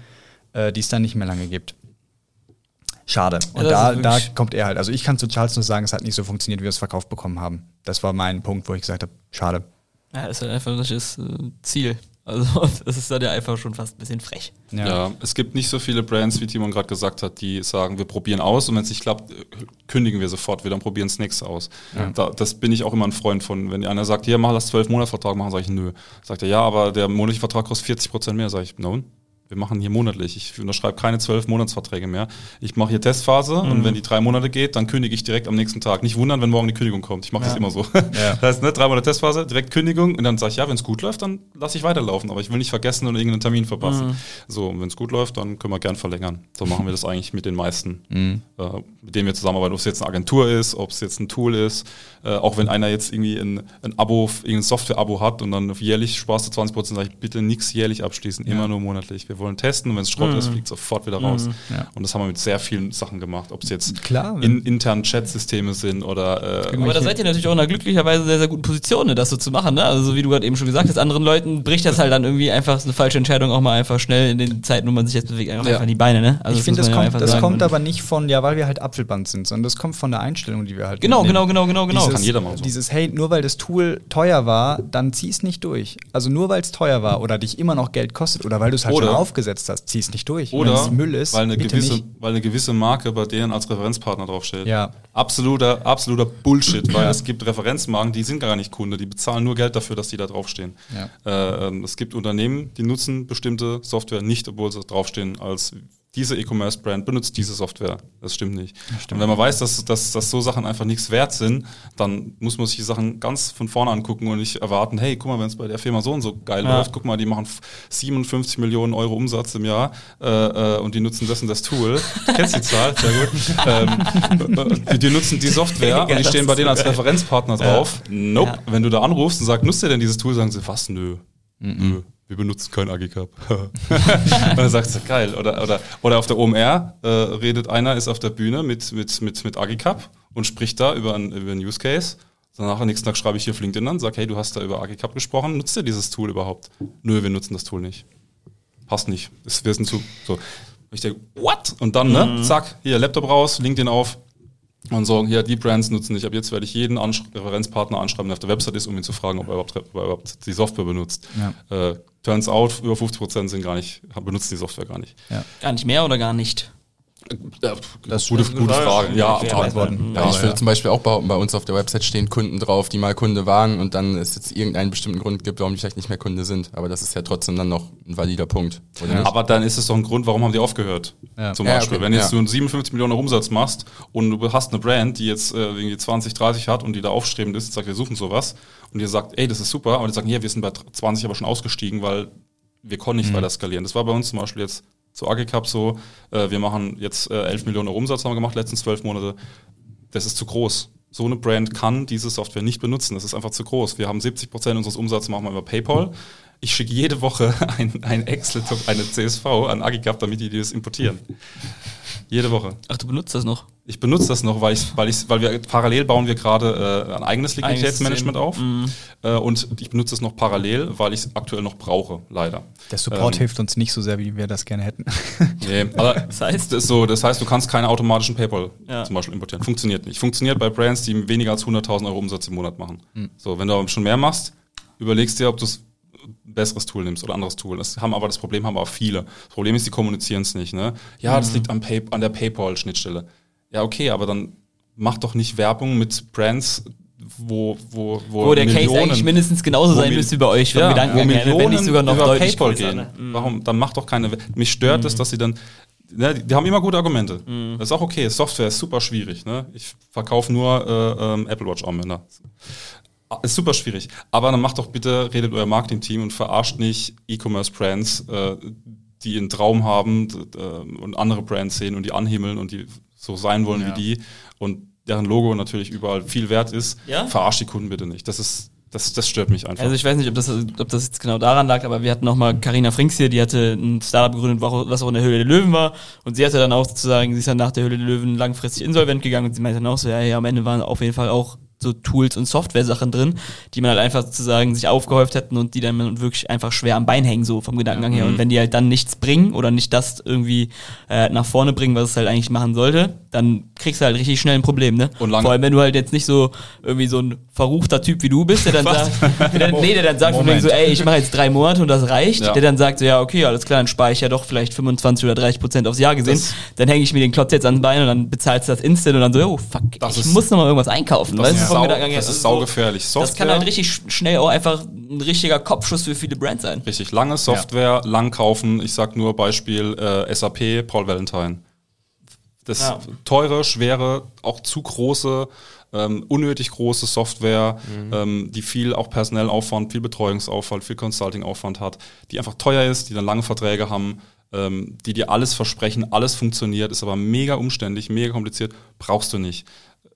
äh, die es dann nicht mehr lange gibt. Schade. Und das da, da kommt er halt. Also ich kann zu Charles nur sagen, es hat nicht so funktioniert, wie wir es verkauft bekommen haben. Das war mein Punkt, wo ich gesagt habe, schade. ja, das ist halt einfach das äh, Ziel. Also das ist dann ja einfach schon fast ein bisschen frech. Ja. es gibt nicht so viele Brands, wie Timon gerade gesagt hat, die sagen, wir probieren aus und wenn es nicht klappt, äh, kündigen wir sofort wieder und probieren das nächste aus. Da, das bin ich auch immer ein Freund von. Wenn einer sagt, hier, mach das 12 Monats Vertrag machen, sage ich, nö. Sagt er, ja, aber der monatliche Vertrag kostet 40 Prozent mehr. Sage ich, no, wir machen hier monatlich. Ich unterschreibe keine 12 Monatsverträge mehr. Ich mache hier Testphase und wenn die drei Monate geht, dann kündige ich direkt am nächsten Tag. Nicht wundern, wenn morgen die Kündigung kommt. Ich mache das immer so. Das heißt, ne, drei Monate Testphase, direkt Kündigung und dann sage ich, ja, wenn es gut läuft, dann lasse ich weiterlaufen. Aber ich will nicht vergessen und irgendeinen Termin verpassen. So, und wenn es gut läuft, dann können wir gern verlängern. So machen wir das eigentlich mit den meisten, äh, mit denen wir zusammenarbeiten. Ob es jetzt eine Agentur ist, ob es jetzt ein Tool ist, äh, auch wenn einer jetzt irgendwie ein, ein Abo, irgendein Software-Abo hat und dann jährlich sparst du 20 Prozent, sage ich, bitte nichts jährlich abschließen, immer nur monatlich. Wir wollen testen und wenn es Schrott ist, fliegt sofort wieder raus. ja. Und das haben wir mit sehr vielen Sachen gemacht, ob es jetzt Klar, in, internen Chatsysteme sind oder äh, Aber da seid ihr natürlich auch in einer glücklicherweise sehr, sehr guten Position, ne, das so zu machen. Ne? Also so wie du gerade eben schon gesagt hast, anderen Leuten bricht das halt dann irgendwie einfach so eine falsche Entscheidung auch mal einfach schnell in den Zeiten, wo man sich jetzt bewegt, einfach, Ja. einfach in die Beine. Ne? Also ich finde, das, ja kommt, das kommt aber nicht von, ja, weil wir halt Apfelband sind, sondern das kommt von der Einstellung, die wir halt Genau, mitnehmen. genau, genau, genau, genau. Dieses, Kann jeder machen so. Dieses, hey, nur weil das Tool teuer war, dann zieh es nicht durch. Also nur weil es teuer war oder dich immer noch Geld kostet oder weil du es halt Oder- schon aufgesetzt hast, zieh es nicht durch. Oder es Müll ist, weil, eine gewisse, nicht. weil eine gewisse Marke bei denen als Referenzpartner draufsteht. Ja. Absoluter, absoluter Bullshit, weil es gibt Referenzmarken, die sind gar nicht Kunde, die bezahlen nur Geld dafür, dass die da draufstehen. Ja. Äh, ähm, es gibt Unternehmen, die nutzen bestimmte Software nicht, obwohl sie draufstehen als diese E-Commerce-Brand benutzt diese Software. Das stimmt nicht. Und wenn man weiß, dass, dass, dass so Sachen einfach nichts wert sind, dann muss man sich die Sachen ganz von vorne angucken und nicht erwarten, hey, guck mal, wenn es bei der Firma so und so geil Ja. läuft, guck mal, die machen f- 57 Millionen Euro Umsatz im Jahr äh, äh, und die nutzen das und das Tool. Du kennst die Zahl, sehr gut. Ähm, äh, die, die nutzen die Software und die stehen bei denen als Referenzpartner drauf. Nope. Ja. Wenn du da anrufst und sagst, nutzt ihr denn dieses Tool, sagen sie, was? Nö. Nö. Wir benutzen kein AGCAP. und dann sagst du, geil. Oder, oder, oder auf der OMR äh, redet einer, ist auf der Bühne mit, mit, mit, mit AGCAP und spricht da über einen, über einen Use Case. Danach am nächsten Tag schreibe ich hier auf LinkedIn an, sag, hey, du hast da über AGCAP gesprochen, nutzt ihr dieses Tool überhaupt? Nö, wir nutzen das Tool nicht. Passt nicht. Es- Wir sind zu, so. Ich denke, what? Und dann, ne, zack, hier, Laptop raus, LinkedIn auf, und sagen, hier, die Brands nutzen nicht. Ab jetzt werde ich jeden Ansch Referenzpartner anschreiben, der auf der Website ist, um ihn zu fragen, ob er überhaupt, ob er überhaupt die Software benutzt. Äh, turns out, über 50% sind gar nicht, benutzen die Software gar nicht. Gar nicht mehr oder gar nicht? Ja, Das gute, ist gute Frage. Ja, aber- Antworten. Ja, ich würde zum Beispiel auch behaupten, bei uns auf der Website stehen Kunden drauf, die mal Kunde waren und dann es jetzt irgendeinen bestimmten Grund gibt, warum die vielleicht nicht mehr Kunde sind. Aber das ist ja trotzdem dann noch ein valider Punkt. Aber dann ist es doch ein Grund, warum haben die aufgehört? Ja. Zum Ja, Beispiel. okay, Wenn jetzt ja. du einen 57 Millionen Umsatz machst und du hast eine Brand, die jetzt äh, irgendwie 20, 30 hat und die da aufstrebend ist, sagt, wir suchen sowas und ihr sagt, ey, das ist super, aber die sagen, hier, wir sind bei 20 aber schon ausgestiegen, weil wir konnten Mhm. nicht weiter skalieren. Das war bei uns zum Beispiel jetzt zu AGCAP so, äh, wir machen jetzt äh, 11 Millionen Euro Umsatz haben wir gemacht, letzten 12 Monate. Das ist zu groß. So eine Brand kann diese Software nicht benutzen. Das ist einfach zu groß. Wir haben 70 Prozent unseres Umsatzes machen wir über PayPal. Ich schicke jede Woche ein, ein Excel, eine CSV an Agicap, damit die das importieren. Jede Woche. Ach, du benutzt das noch? Ich benutze das noch, weil ich, weil ich, weil wir parallel bauen wir gerade äh, ein eigenes Liquiditätsmanagement auf. Äh, und ich benutze es noch parallel, weil ich es aktuell noch brauche, leider. Der Support Ähm, hilft uns nicht so sehr, wie wir das gerne hätten. Nee, aber Das heißt? das ist so, das heißt, du kannst keine automatischen PayPal Ja. zum Beispiel importieren. Funktioniert nicht. Funktioniert bei Brands, die weniger als 100.000 Euro Umsatz im Monat machen. Hm. So, wenn du aber schon mehr machst, überlegst dir, ob du es ein besseres Tool nimmst oder anderes Tool. Das haben aber das Problem haben aber viele. Das Problem ist, die kommunizieren es nicht. Ne? Ja, Hm. das liegt am Pay an der PayPal-Schnittstelle. Ja, okay, aber dann mach doch nicht Werbung mit Brands, wo, wo, wo, Wo der Case Millionen- eigentlich mindestens genauso sein müsste wie bei euch, ja, Gedankengang wo ne? wenn nicht sogar noch über deutlich PayPal gehen. Mhm. Warum? Dann mach doch keine. Mich stört es, dass sie dann. Ne, die, die haben immer gute Argumente. Mhm. Das ist auch okay. Software ist super schwierig. Ne? Ich verkaufe nur äh, ähm, Apple Watch Armbänder. Ist super schwierig. Aber dann macht doch bitte, redet euer Marketing-Team und verarscht nicht E-Commerce-Brands, äh, die einen Traum haben äh, und andere Brands sehen und die anhimmeln und die so sein wollen wie die und deren Logo natürlich überall viel wert ist. Ja? Verarscht die Kunden bitte nicht. Das ist, das, das stört mich einfach. Also ich weiß nicht, ob das, ob das jetzt genau daran lag, aber wir hatten noch mal Carina Frings hier, die hatte ein Startup gegründet, was auch in der Höhle der Löwen war. Und sie hatte dann auch sozusagen, sie ist dann nach der Höhle der Löwen langfristig insolvent gegangen und sie meinte dann auch so, ja, ja, am Ende waren auf jeden Fall auch so Tools und Software-Sachen drin, die man halt einfach sozusagen sich aufgehäuft hätten und die dann wirklich einfach schwer am Bein hängen, so vom Gedankengang her. Und wenn die halt dann nichts bringen oder nicht das irgendwie äh, nach vorne bringen, was es halt eigentlich machen sollte, dann kriegst du halt richtig schnell ein Problem, ne? Und lange- Vor allem, wenn du halt jetzt nicht so irgendwie so ein verruchter Typ wie du bist, der dann sagt, der, dann- nee, der dann sagt von wegen so, ey, ich mache jetzt drei Monate und das reicht, Ja. der dann sagt so, ja, okay, alles klar, dann spare ich ja doch vielleicht 25 oder 30 Prozent aufs Jahr gesehen, Das- dann hänge ich mir den Klotz jetzt ans Bein und dann bezahlst du das instant und dann so, oh fuck, ich ist- muss noch mal irgendwas einkaufen, weißt du, vom Gedankengang her. das ist Also so- saugefährlich. Das kann Software- halt richtig sch- schnell auch einfach ein richtiger Kopfschuss für viele Brands sein. Richtig, lange Software, lang kaufen. Ich sag nur Beispiel äh, SAP, Paul Valentine. Das Ja. teure, schwere, auch zu große, ähm, unnötig große Software, ähm, die viel auch personell Aufwand, viel Betreuungsaufwand, viel Consulting-Aufwand hat, die einfach teuer ist, die dann lange Verträge haben, ähm, die dir alles versprechen, alles funktioniert, ist aber mega umständlich, mega kompliziert, brauchst du nicht.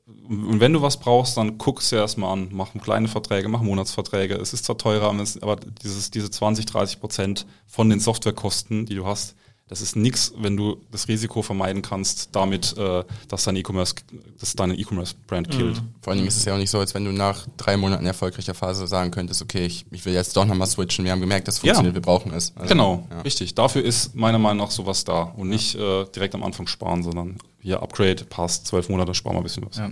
Und wenn du was brauchst, dann guck es dir erstmal an. Mach kleine Verträge, mach Monatsverträge. Es ist zwar teurer, aber dieses, diese 20, 30 Prozent von den Softwarekosten, die du hast, das ist nichts, wenn du das Risiko vermeiden kannst, damit, äh, dass dein E-Commerce, dass deine E-Commerce-Brand killt. Mhm. Vor allen Dingen ist es ja auch nicht so, als wenn du nach drei Monaten erfolgreicher Phase sagen könntest, okay, ich, ich will jetzt doch nochmal switchen. Wir haben gemerkt, das funktioniert, Ja. wir brauchen es. Also, genau, ja. richtig. Dafür ist meiner Meinung nach sowas da und nicht äh, direkt am Anfang sparen, sondern hier Upgrade, passt, zwölf Monate, sparen wir ein bisschen was. Ja.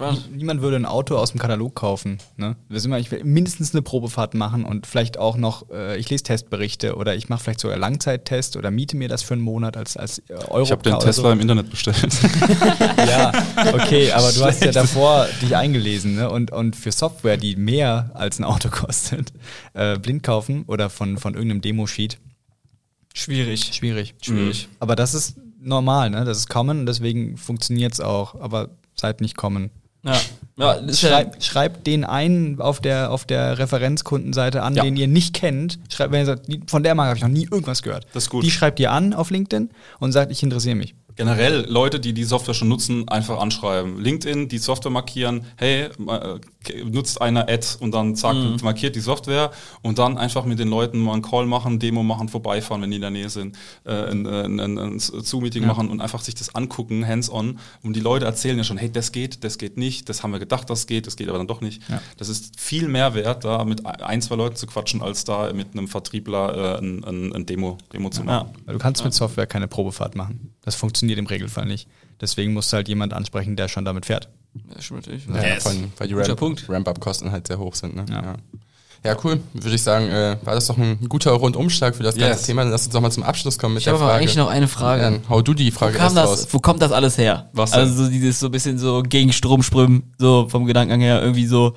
Spannend. Niemand würde ein Auto aus dem Katalog kaufen. Ne? Das ist immer, ich will mindestens eine Probefahrt machen und vielleicht auch noch, äh, ich lese Testberichte oder ich mache vielleicht sogar Langzeittest oder miete mir das für einen Monat als, als äh, Euro. Ich habe den Tesla im Internet bestellt. Ja, okay, aber du hast ja davor dich eingelesen ne? und, und für Software, die mehr als ein Auto kostet, äh, blind kaufen oder von, von irgendeinem Demosheet, Schwierig. schwierig. Schwierig. Aber das ist normal, ne? das ist common und deswegen funktioniert es auch, aber seid nicht common. Ja. ja Schreibt, schreibt den einen auf der, auf der Referenzkundenseite an, Ja. den ihr nicht kennt. Schreibt, wenn ihr sagt, von der Marke habe ich noch nie irgendwas gehört. Das ist gut. Die schreibt ihr an auf LinkedIn und sagt, ich interessiere mich. Generell Leute, die die Software schon nutzen, einfach anschreiben. LinkedIn, die Software markieren, hey, äh, nutzt einer Ad und dann zack, markiert die Software und dann einfach mit den Leuten mal einen Call machen, Demo machen, vorbeifahren, wenn die in der Nähe sind, äh, ein, ein, ein, ein Zoom-Meeting machen und einfach sich das angucken, hands-on. Und die Leute erzählen ja schon, hey, das geht, das geht nicht, das haben wir gedacht, das geht, das geht aber dann doch nicht. Ja. Das ist viel mehr wert, da mit ein, zwei Leuten zu quatschen, als da mit einem Vertriebler äh, ein, Demo, Demo zu machen. ja. Du kannst mit Software keine Probefahrt machen. Das funktioniert im Regelfall nicht. Deswegen musst du halt jemand ansprechen, der schon damit fährt. Das stimmt natürlich. Ja, Yes. allem, weil die Guter Ramp- Punkt. Ramp-Up-Kosten halt sehr hoch sind. Ne? Ja. Ja. ja, cool. Würde ich sagen, äh, war das doch ein guter Rundumschlag für das ganze Yes. Thema. Dann lass uns doch mal zum Abschluss kommen mit Ich der habe aber Frage. eigentlich noch eine Frage. Dann hau du die Wo, Frage kam erst das, raus. wo kommt das alles her? Was denn? Also so dieses so ein bisschen so gegen Strom schwimmen, so vom Gedankengang her irgendwie so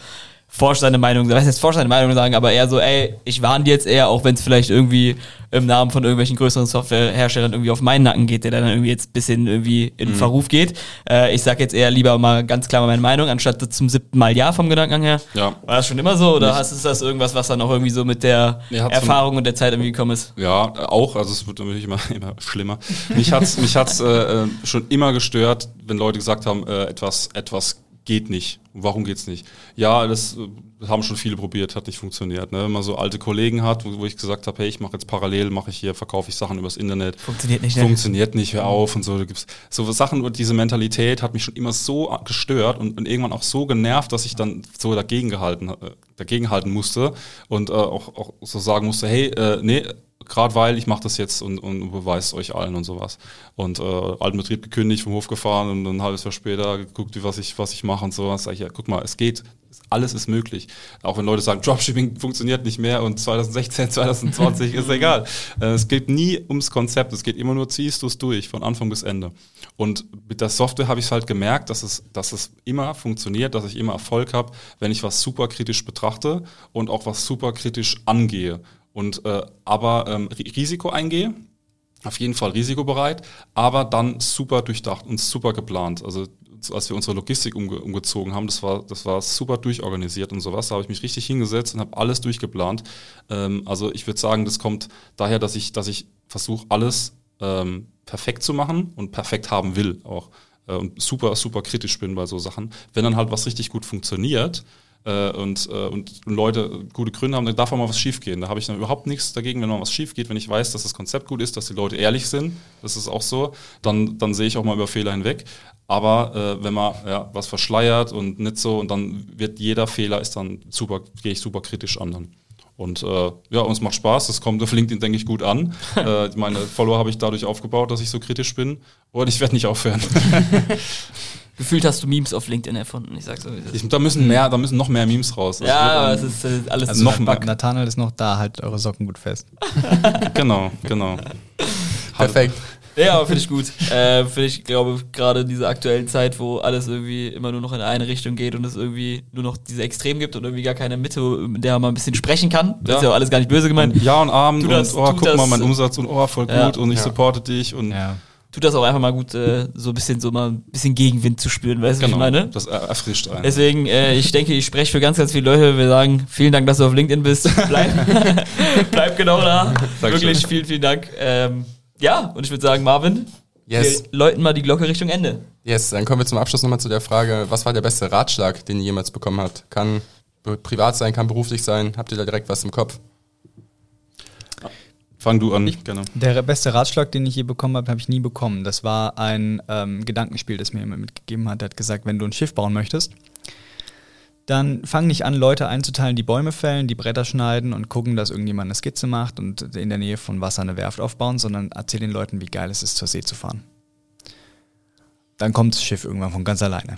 forscht seine Meinung, was heißt forscht seine Meinung sagen, aber eher so, ey, ich warne jetzt eher, auch wenn es vielleicht irgendwie im Namen von irgendwelchen größeren Softwareherstellern irgendwie auf meinen Nacken geht, der dann irgendwie jetzt ein bisschen irgendwie in Mhm. Verruf geht. Äh, ich sag jetzt eher lieber mal ganz klar meine Meinung, anstatt zum siebten Mal Ja vom Gedankengang her. Ja. War das schon immer so oder Nicht- hast ist das irgendwas, was dann auch irgendwie so mit der Erfahrung und der Zeit irgendwie gekommen ist? Ja, auch, also es wird natürlich immer, immer schlimmer. Mich hat's, mich hat's äh, äh, schon immer gestört, wenn Leute gesagt haben, äh, etwas, etwas geht nicht. Warum geht's nicht? Ja, das äh, haben schon viele probiert, hat nicht funktioniert. Ne? Wenn man so alte Kollegen hat, wo, wo ich gesagt habe, hey, ich mache jetzt parallel, mache ich hier, verkaufe ich Sachen übers Internet. Funktioniert nicht, ne? Funktioniert nicht, hör auf und so. Da gibt's so Sachen und diese Mentalität hat mich schon immer so gestört und, und irgendwann auch so genervt, dass ich dann so dagegen gehalten, äh, dagegen halten musste und äh, auch, auch so sagen musste, hey, äh, nee, gerade weil ich mache das jetzt und, und beweise euch allen und sowas. Und äh, alten Betrieb gekündigt, vom Hof gefahren und ein halbes Jahr später geguckt, wie was ich, was ich mache und sowas. Sag ich, ja, guck mal, es geht, alles ist möglich. Auch wenn Leute sagen, Dropshipping funktioniert nicht mehr und 2016, 2020 ist egal. Äh, es geht nie ums Konzept, es geht immer nur, ziehst du es durch, von Anfang bis Ende. Und mit der Software habe ich es halt gemerkt, dass es, dass es immer funktioniert, dass ich immer Erfolg habe, wenn ich was super kritisch betrachte und auch was super kritisch angehe. Und äh, aber ähm, Ri- Risiko eingehe, auf jeden Fall risikobereit, aber dann super durchdacht und super geplant. Also als wir unsere Logistik umge umgezogen haben, das war, das war super durchorganisiert und sowas. Da habe ich mich richtig hingesetzt und habe alles durchgeplant. Ähm, also ich würde sagen, das kommt daher, dass ich, dass ich versuche, alles ähm, perfekt zu machen und perfekt haben will auch. Und super, super kritisch bin bei so Sachen. Wenn dann halt was richtig gut funktioniert, äh, und, äh, und Leute gute Gründe haben, dann darf auch mal was schiefgehen. Da habe ich dann überhaupt nichts dagegen, wenn mal was schief geht, wenn ich weiß, dass das Konzept gut ist, dass die Leute ehrlich sind, das ist auch so, dann, dann sehe ich auch mal über Fehler hinweg. Aber äh, wenn man ja, was verschleiert und nicht so, und dann wird jeder Fehler ist dann super, gehe ich super kritisch an dann. Und äh, ja, uns macht Spaß, das kommt auf LinkedIn, denke ich, gut an. äh, meine Follower habe ich dadurch aufgebaut, dass ich so kritisch bin. Und ich werde nicht aufhören. Gefühlt hast du Memes auf LinkedIn erfunden, ich sag's so. Ich, da müssen mehr, da müssen noch mehr Memes raus. Das Ja, dann- es ist äh, alles Also noch Bug. Nathanael ist noch da, haltet eure Socken gut fest. Genau, genau. Perfekt. Ja, finde ich gut. Äh, finde ich, glaube gerade in dieser aktuellen Zeit, wo alles irgendwie immer nur noch in eine Richtung geht und es irgendwie nur noch diese Extrem gibt und irgendwie gar keine Mitte, in der man ein bisschen sprechen kann. Das Ja. ist ja auch alles gar nicht böse gemeint. Ja und Abend Tu das- und oh, guck das- mal, mein Umsatz und oh, voll Ja. gut und ich Ja. supporte dich und Ja. Tut das auch einfach mal gut, äh, so ein bisschen so mal ein bisschen Gegenwind zu spüren, weißt du, genau, was ich meine? das er- erfrischt einen. Deswegen, äh, ich denke, ich spreche für ganz, ganz viele Leute. Wir sagen, vielen Dank, dass du auf LinkedIn bist. Bleib, bleib genau da. Dankeschön. Wirklich, vielen, vielen Dank. Ähm, ja, und ich würde sagen, Marvin, Yes. Wir läuten mal die Glocke Richtung Ende. Yes, dann kommen wir zum Abschluss nochmal zu der Frage, was war der beste Ratschlag, den ihr jemals bekommen habt? Kann privat sein, kann beruflich sein. Habt ihr da direkt was im Kopf? Fang du an, gerne. Der beste Ratschlag, den ich je bekommen habe, habe ich nie bekommen. Das war ein ähm, Gedankenspiel, das mir jemand mitgegeben hat. Er hat gesagt, wenn du ein Schiff bauen möchtest, dann fang nicht an, Leute einzuteilen, die Bäume fällen, die Bretter schneiden und gucken, dass irgendjemand eine Skizze macht und in der Nähe von Wasser eine Werft aufbauen, sondern erzähl den Leuten, wie geil es ist, zur See zu fahren. Dann kommt das Schiff irgendwann von ganz alleine.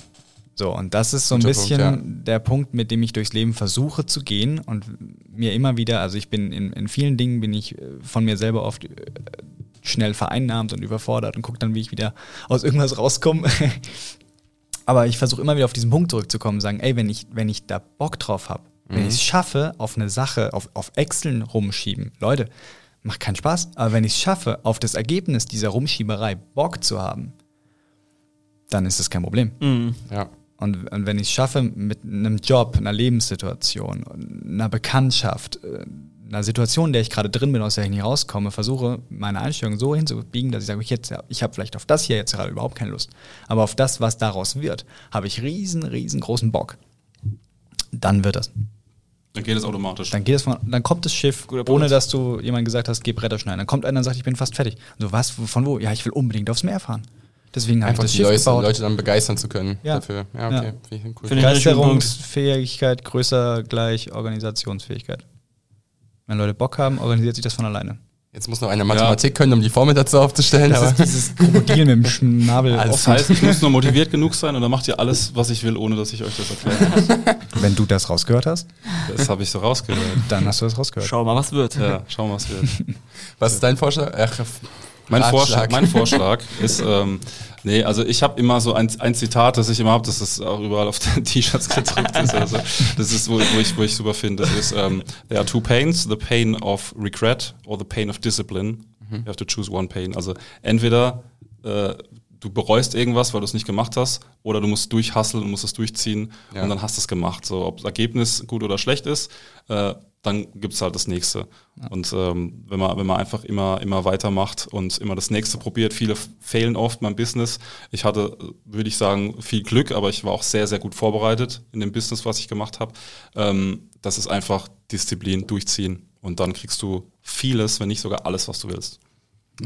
So, und das ist so ein Guter bisschen Punkt, ja. der Punkt, mit dem ich durchs Leben versuche zu gehen und mir immer wieder, also ich bin in, in vielen Dingen bin ich äh, von mir selber oft äh, schnell vereinnahmt und überfordert und gucke dann, wie ich wieder aus irgendwas rauskomme. Aber ich versuche immer wieder auf diesen Punkt zurückzukommen und sagen, ey, wenn ich, wenn ich da Bock drauf habe, wenn ich es schaffe, auf eine Sache, auf, auf Excel rumschieben, Leute, macht keinen Spaß, aber wenn ich es schaffe, auf das Ergebnis dieser Rumschieberei Bock zu haben, dann ist das kein Problem. Mhm. Ja. Und, und wenn ich es schaffe, mit einem Job, einer Lebenssituation, einer Bekanntschaft, äh, einer Situation, in der ich gerade drin bin, aus der ich nicht rauskomme, versuche, meine Einstellung so hinzubiegen, dass ich sage, ich, jetzt- ich habe vielleicht auf das hier jetzt gerade überhaupt keine Lust. Aber auf das, was daraus wird, habe ich riesen, riesengroßen Bock. Dann wird das. Dann geht es automatisch. Dann geht es von, dann kommt das Schiff, ohne dass du jemand gesagt hast, geh Bretter schneiden. Dann kommt einer und sagt, ich bin fast fertig. Und so, was, von wo? Ja, ich will unbedingt aufs Meer fahren. Deswegen habe ich Einfach das die Schiff Leute, gebaut. Leute dann begeistern zu können Ja. dafür. Ja, Ja. okay. Finde ich- Begeisterungsfähigkeit größer gleich Organisationsfähigkeit. Wenn Leute Bock haben, organisiert sich das von alleine. Jetzt muss noch einer Mathematik können, um die Formel dazu aufzustellen. Das aber ist dieses Krokodil mit dem Schnabel. Das offen. heißt, ich muss nur motiviert genug sein und dann macht ihr alles, was ich will, ohne dass ich euch das erklären muss. Wenn du das rausgehört hast, Das habe ich so rausgehört. dann hast du das rausgehört. Schau mal, was wird. Ja, schauen wir, was wird. was ist dein Vorschlag? Ach, Mein. Vorschlag, mein Vorschlag ist, ähm, nee, also ich habe immer so ein, ein Zitat, das ich immer habe, das ist auch überall auf den T-Shirts gedruckt ist. Also, das ist, wo, wo, ich, wo ich super finde. Das ist, ähm, there are two pains, the pain of regret or the pain of discipline. You have to choose one pain. Also entweder äh, du bereust irgendwas, weil du es nicht gemacht hast, oder du musst durchhasseln und musst es durchziehen Ja. und dann hast du es gemacht. So, ob das Ergebnis gut oder schlecht ist, äh, dann gibt's halt das nächste. Und ähm, wenn man, wenn man einfach immer, immer weitermacht und immer das nächste probiert, viele fehlen oft beim Business. Ich hatte, würde ich sagen, viel Glück, aber ich war auch sehr, sehr gut vorbereitet in dem Business, was ich gemacht habe. Ähm, das ist einfach Disziplin, durchziehen. Und dann kriegst du vieles, wenn nicht sogar alles, was du willst.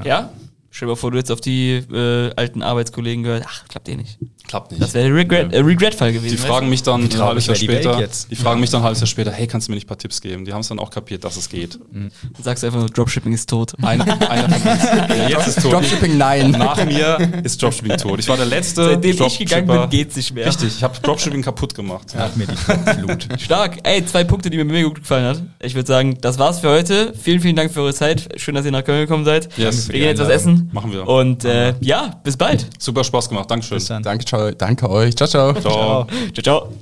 Ja? Stell dir mal vor, du jetzt auf die äh, alten Arbeitskollegen gehört. Ach, klappt eh nicht. Klappt nicht. Das wäre ein Regret, äh, Regret-Fall gewesen. Die fragen mich dann ein halbes Jahr die später, jetzt. die fragen mich dann ein halbes Jahr später, hey, kannst du mir nicht ein paar Tipps geben? Die haben es dann auch kapiert, dass es geht. Dann sagst du einfach nur, Dropshipping ist tot. Ein, einer von uns. Ja, jetzt ist tot. Dropshipping, nein. Nach mir ist Dropshipping tot. Ich war der letzte Seitdem ich gegangen bin, geht's nicht mehr. Richtig, ich habe Dropshipping kaputt gemacht. Nach mir die Flut. Stark. Ey, zwei Punkte, die mir mega gut gefallen hat. Ich würde sagen, das war's für heute. Vielen, vielen Dank für eure Zeit. Schön, dass ihr nach Köln gekommen seid. Yes. Wir gehen jetzt was essen. Machen wir. Und äh, ja, bis bald. Super Spaß gemacht. Dankeschön. Bis dann. Danke, ciao, danke euch. Ciao, ciao. Ciao. Ciao, ciao.